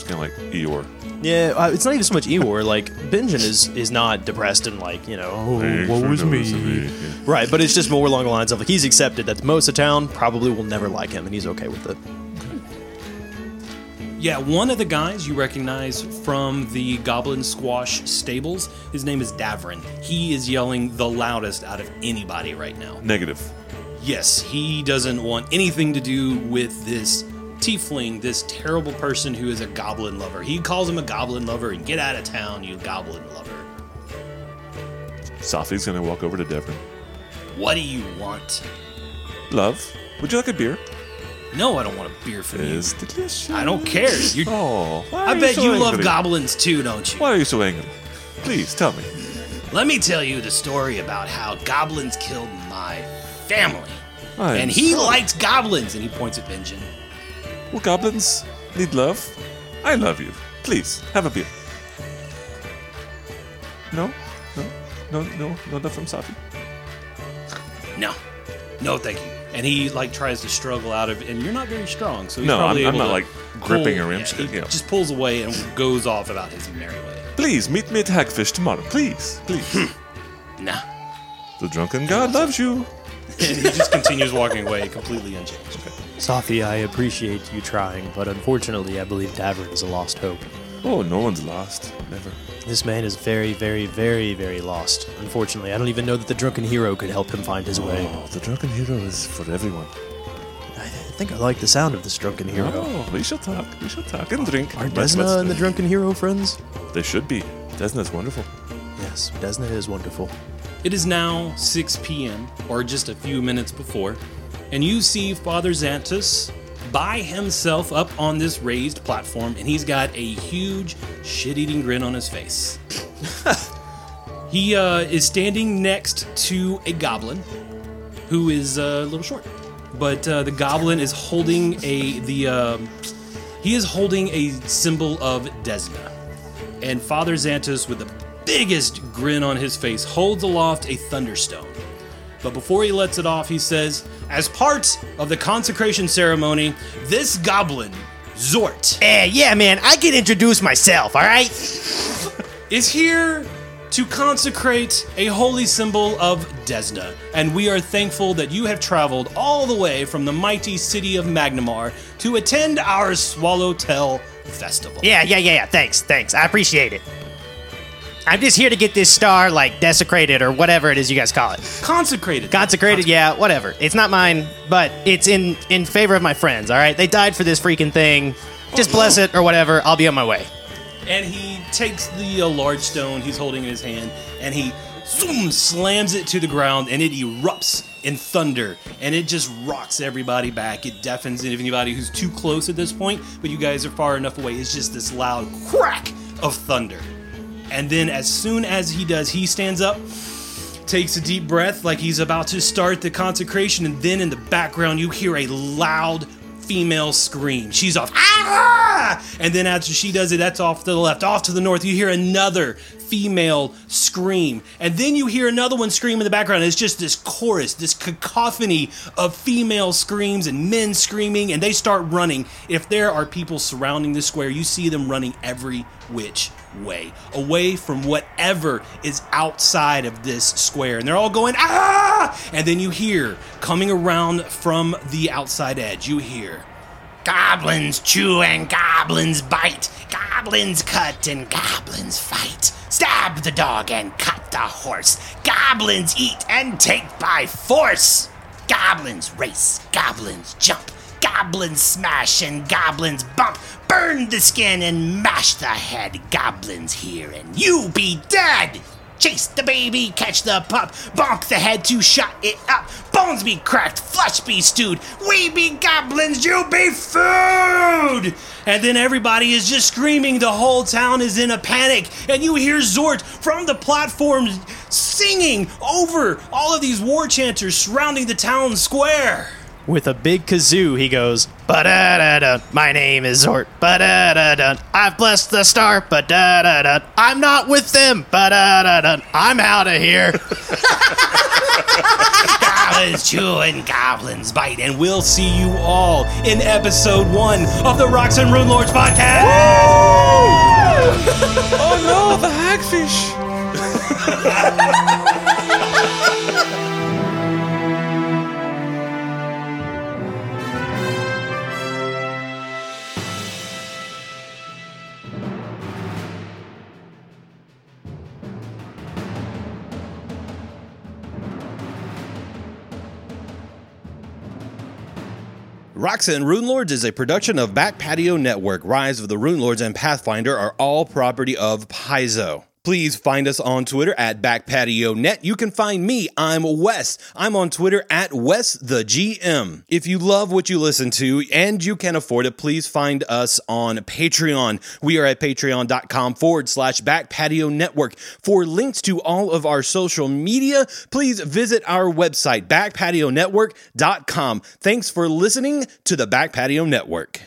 It's kind of like Eeyore. Yeah, uh, it's not even so much Eeyore. Like Benjin is is not depressed and like you know, oh, Thanks what for was me? noticing me. Yeah. Right, but it's just more along the lines of like he's accepted that most of town probably will never like him, and he's okay with it. Yeah, one of the guys you recognize from the Goblin Squash stables, his name is Davrin. He is yelling the loudest out of anybody right now. Negative. Yes, he doesn't want anything to do with this tiefling, this terrible person who is a goblin lover. He calls him a goblin lover and get out of town, you goblin lover. Safi's gonna walk over to Devon. What do you want? Love, would you like a beer? No, I don't want a beer from you. Is delicious. I don't care. You, Oh, why I are bet so you love angry? goblins too, don't you? Why are you so angry? Please tell me. Let me tell you the story about how goblins killed my family. I am and he sorry. likes goblins, and he points at Benjamin. Well, goblins need love. I love you. Please have a beer. No, no, no, no, no love from Safi. No, no, thank you. And he like tries to struggle out of, and you're not very strong, so he's No, I'm- I'm not, like, gripping pull- or yeah, He yeah. just pulls away and goes off about his merry way. Please meet me at Hagfish tomorrow. Please, please. Hmm. Nah, the drunken god loves you. he just continues walking away, completely unchanged. Safi, I appreciate you trying, but unfortunately, I believe Davern is a lost hope. Oh, no one's lost. Never. This man is very, very, very, very lost. Unfortunately, I don't even know that the drunken hero could help him find his oh, way. Oh, the drunken hero is for everyone. I think I like the sound of this drunken hero. Oh, we shall talk. We shall talk and drink. Are Let's- Desna let's- and the drunken hero friends? They should be. Desna's wonderful. Yes, Desna is wonderful. It is now 6 p.m., or just a few minutes before, and you see Father Zantus by himself up on this raised platform, and he's got a huge shit eating grin on his face. he uh, is standing next to a goblin who is uh, a little short. But uh, the goblin is holding a the um he is holding a symbol of Desna, and Father Zantus, with the biggest grin on his face, holds aloft a thunderstone. But before he lets it off, he says, "As part of the consecration ceremony, this goblin, Zort, Eh, yeah, man, I can introduce myself, alright? is here to consecrate a holy symbol of Desna, and we are thankful that you have traveled all the way from the mighty city of Magnimar to attend our Swallowtail Festival. Yeah, yeah, yeah, yeah, thanks, thanks. I appreciate it. I'm just here to get this star, like, desecrated or whatever it is you guys call it. Consecrated. Consecrated, yeah, whatever. It's not mine, but it's in in favor of my friends, alright? They died for this freaking thing. Just bless it or whatever. I'll be on my way. And he takes the uh, large stone he's holding in his hand and he zoom, slams it to the ground, and it erupts in thunder, and it just rocks everybody back. It deafens anybody who's too close at this point, but you guys are far enough away. It's just this loud crack of thunder. And then, as soon as he does, he stands up, takes a deep breath like he's about to start the consecration, and then in the background, you hear a loud female scream. She's off, ah! And then after she does it, that's off to the left. Off to the north, you hear another female scream. And then you hear another one scream in the background. It's just this chorus, this cacophony of female screams and men screaming, and they start running. If there are people surrounding the square, you see them running every which way, away from whatever is outside of this square. And they're all going, ah! And then you hear, coming around from the outside edge, you hear, Goblins chew and goblins bite. Goblins cut and goblins fight. Stab the dog and cut the horse. Goblins eat and take by force. Goblins race. Goblins jump. Goblins smash and goblins bump. Burn the skin and mash the head. Goblins here and you be dead. Chase the baby, catch the pup, bonk the head to shut it up. Bones be cracked, flesh be stewed. We be goblins, you be food! And then everybody is just screaming. The whole town is in a panic. And you hear Zort from the platform singing over all of these war chanters surrounding the town square. With a big kazoo, he goes, ba da da da. My name is Zort. Ba da da da. I've blessed the star. Ba da da da. I'm not with them. Ba da da da. I'm out of here. Goblins chew and goblins bite. And we'll see you all in episode one of the Rocks and Runelords podcast. Oh no, the hagfish! Roxa and Runelords is a production of Back Patio Network. Rise of the Runelords and Pathfinder are all property of Paizo. Please find us on Twitter at Back Patio Net. You can find me, I'm Wes. I'm on Twitter at Wes the GM. If you love what you listen to and you can afford it, please find us on Patreon. We are at patreon.com forward slash Back Patio Network. For links to all of our social media, please visit our website, backpationetwork.com. Thanks for listening to the Back Patio Network.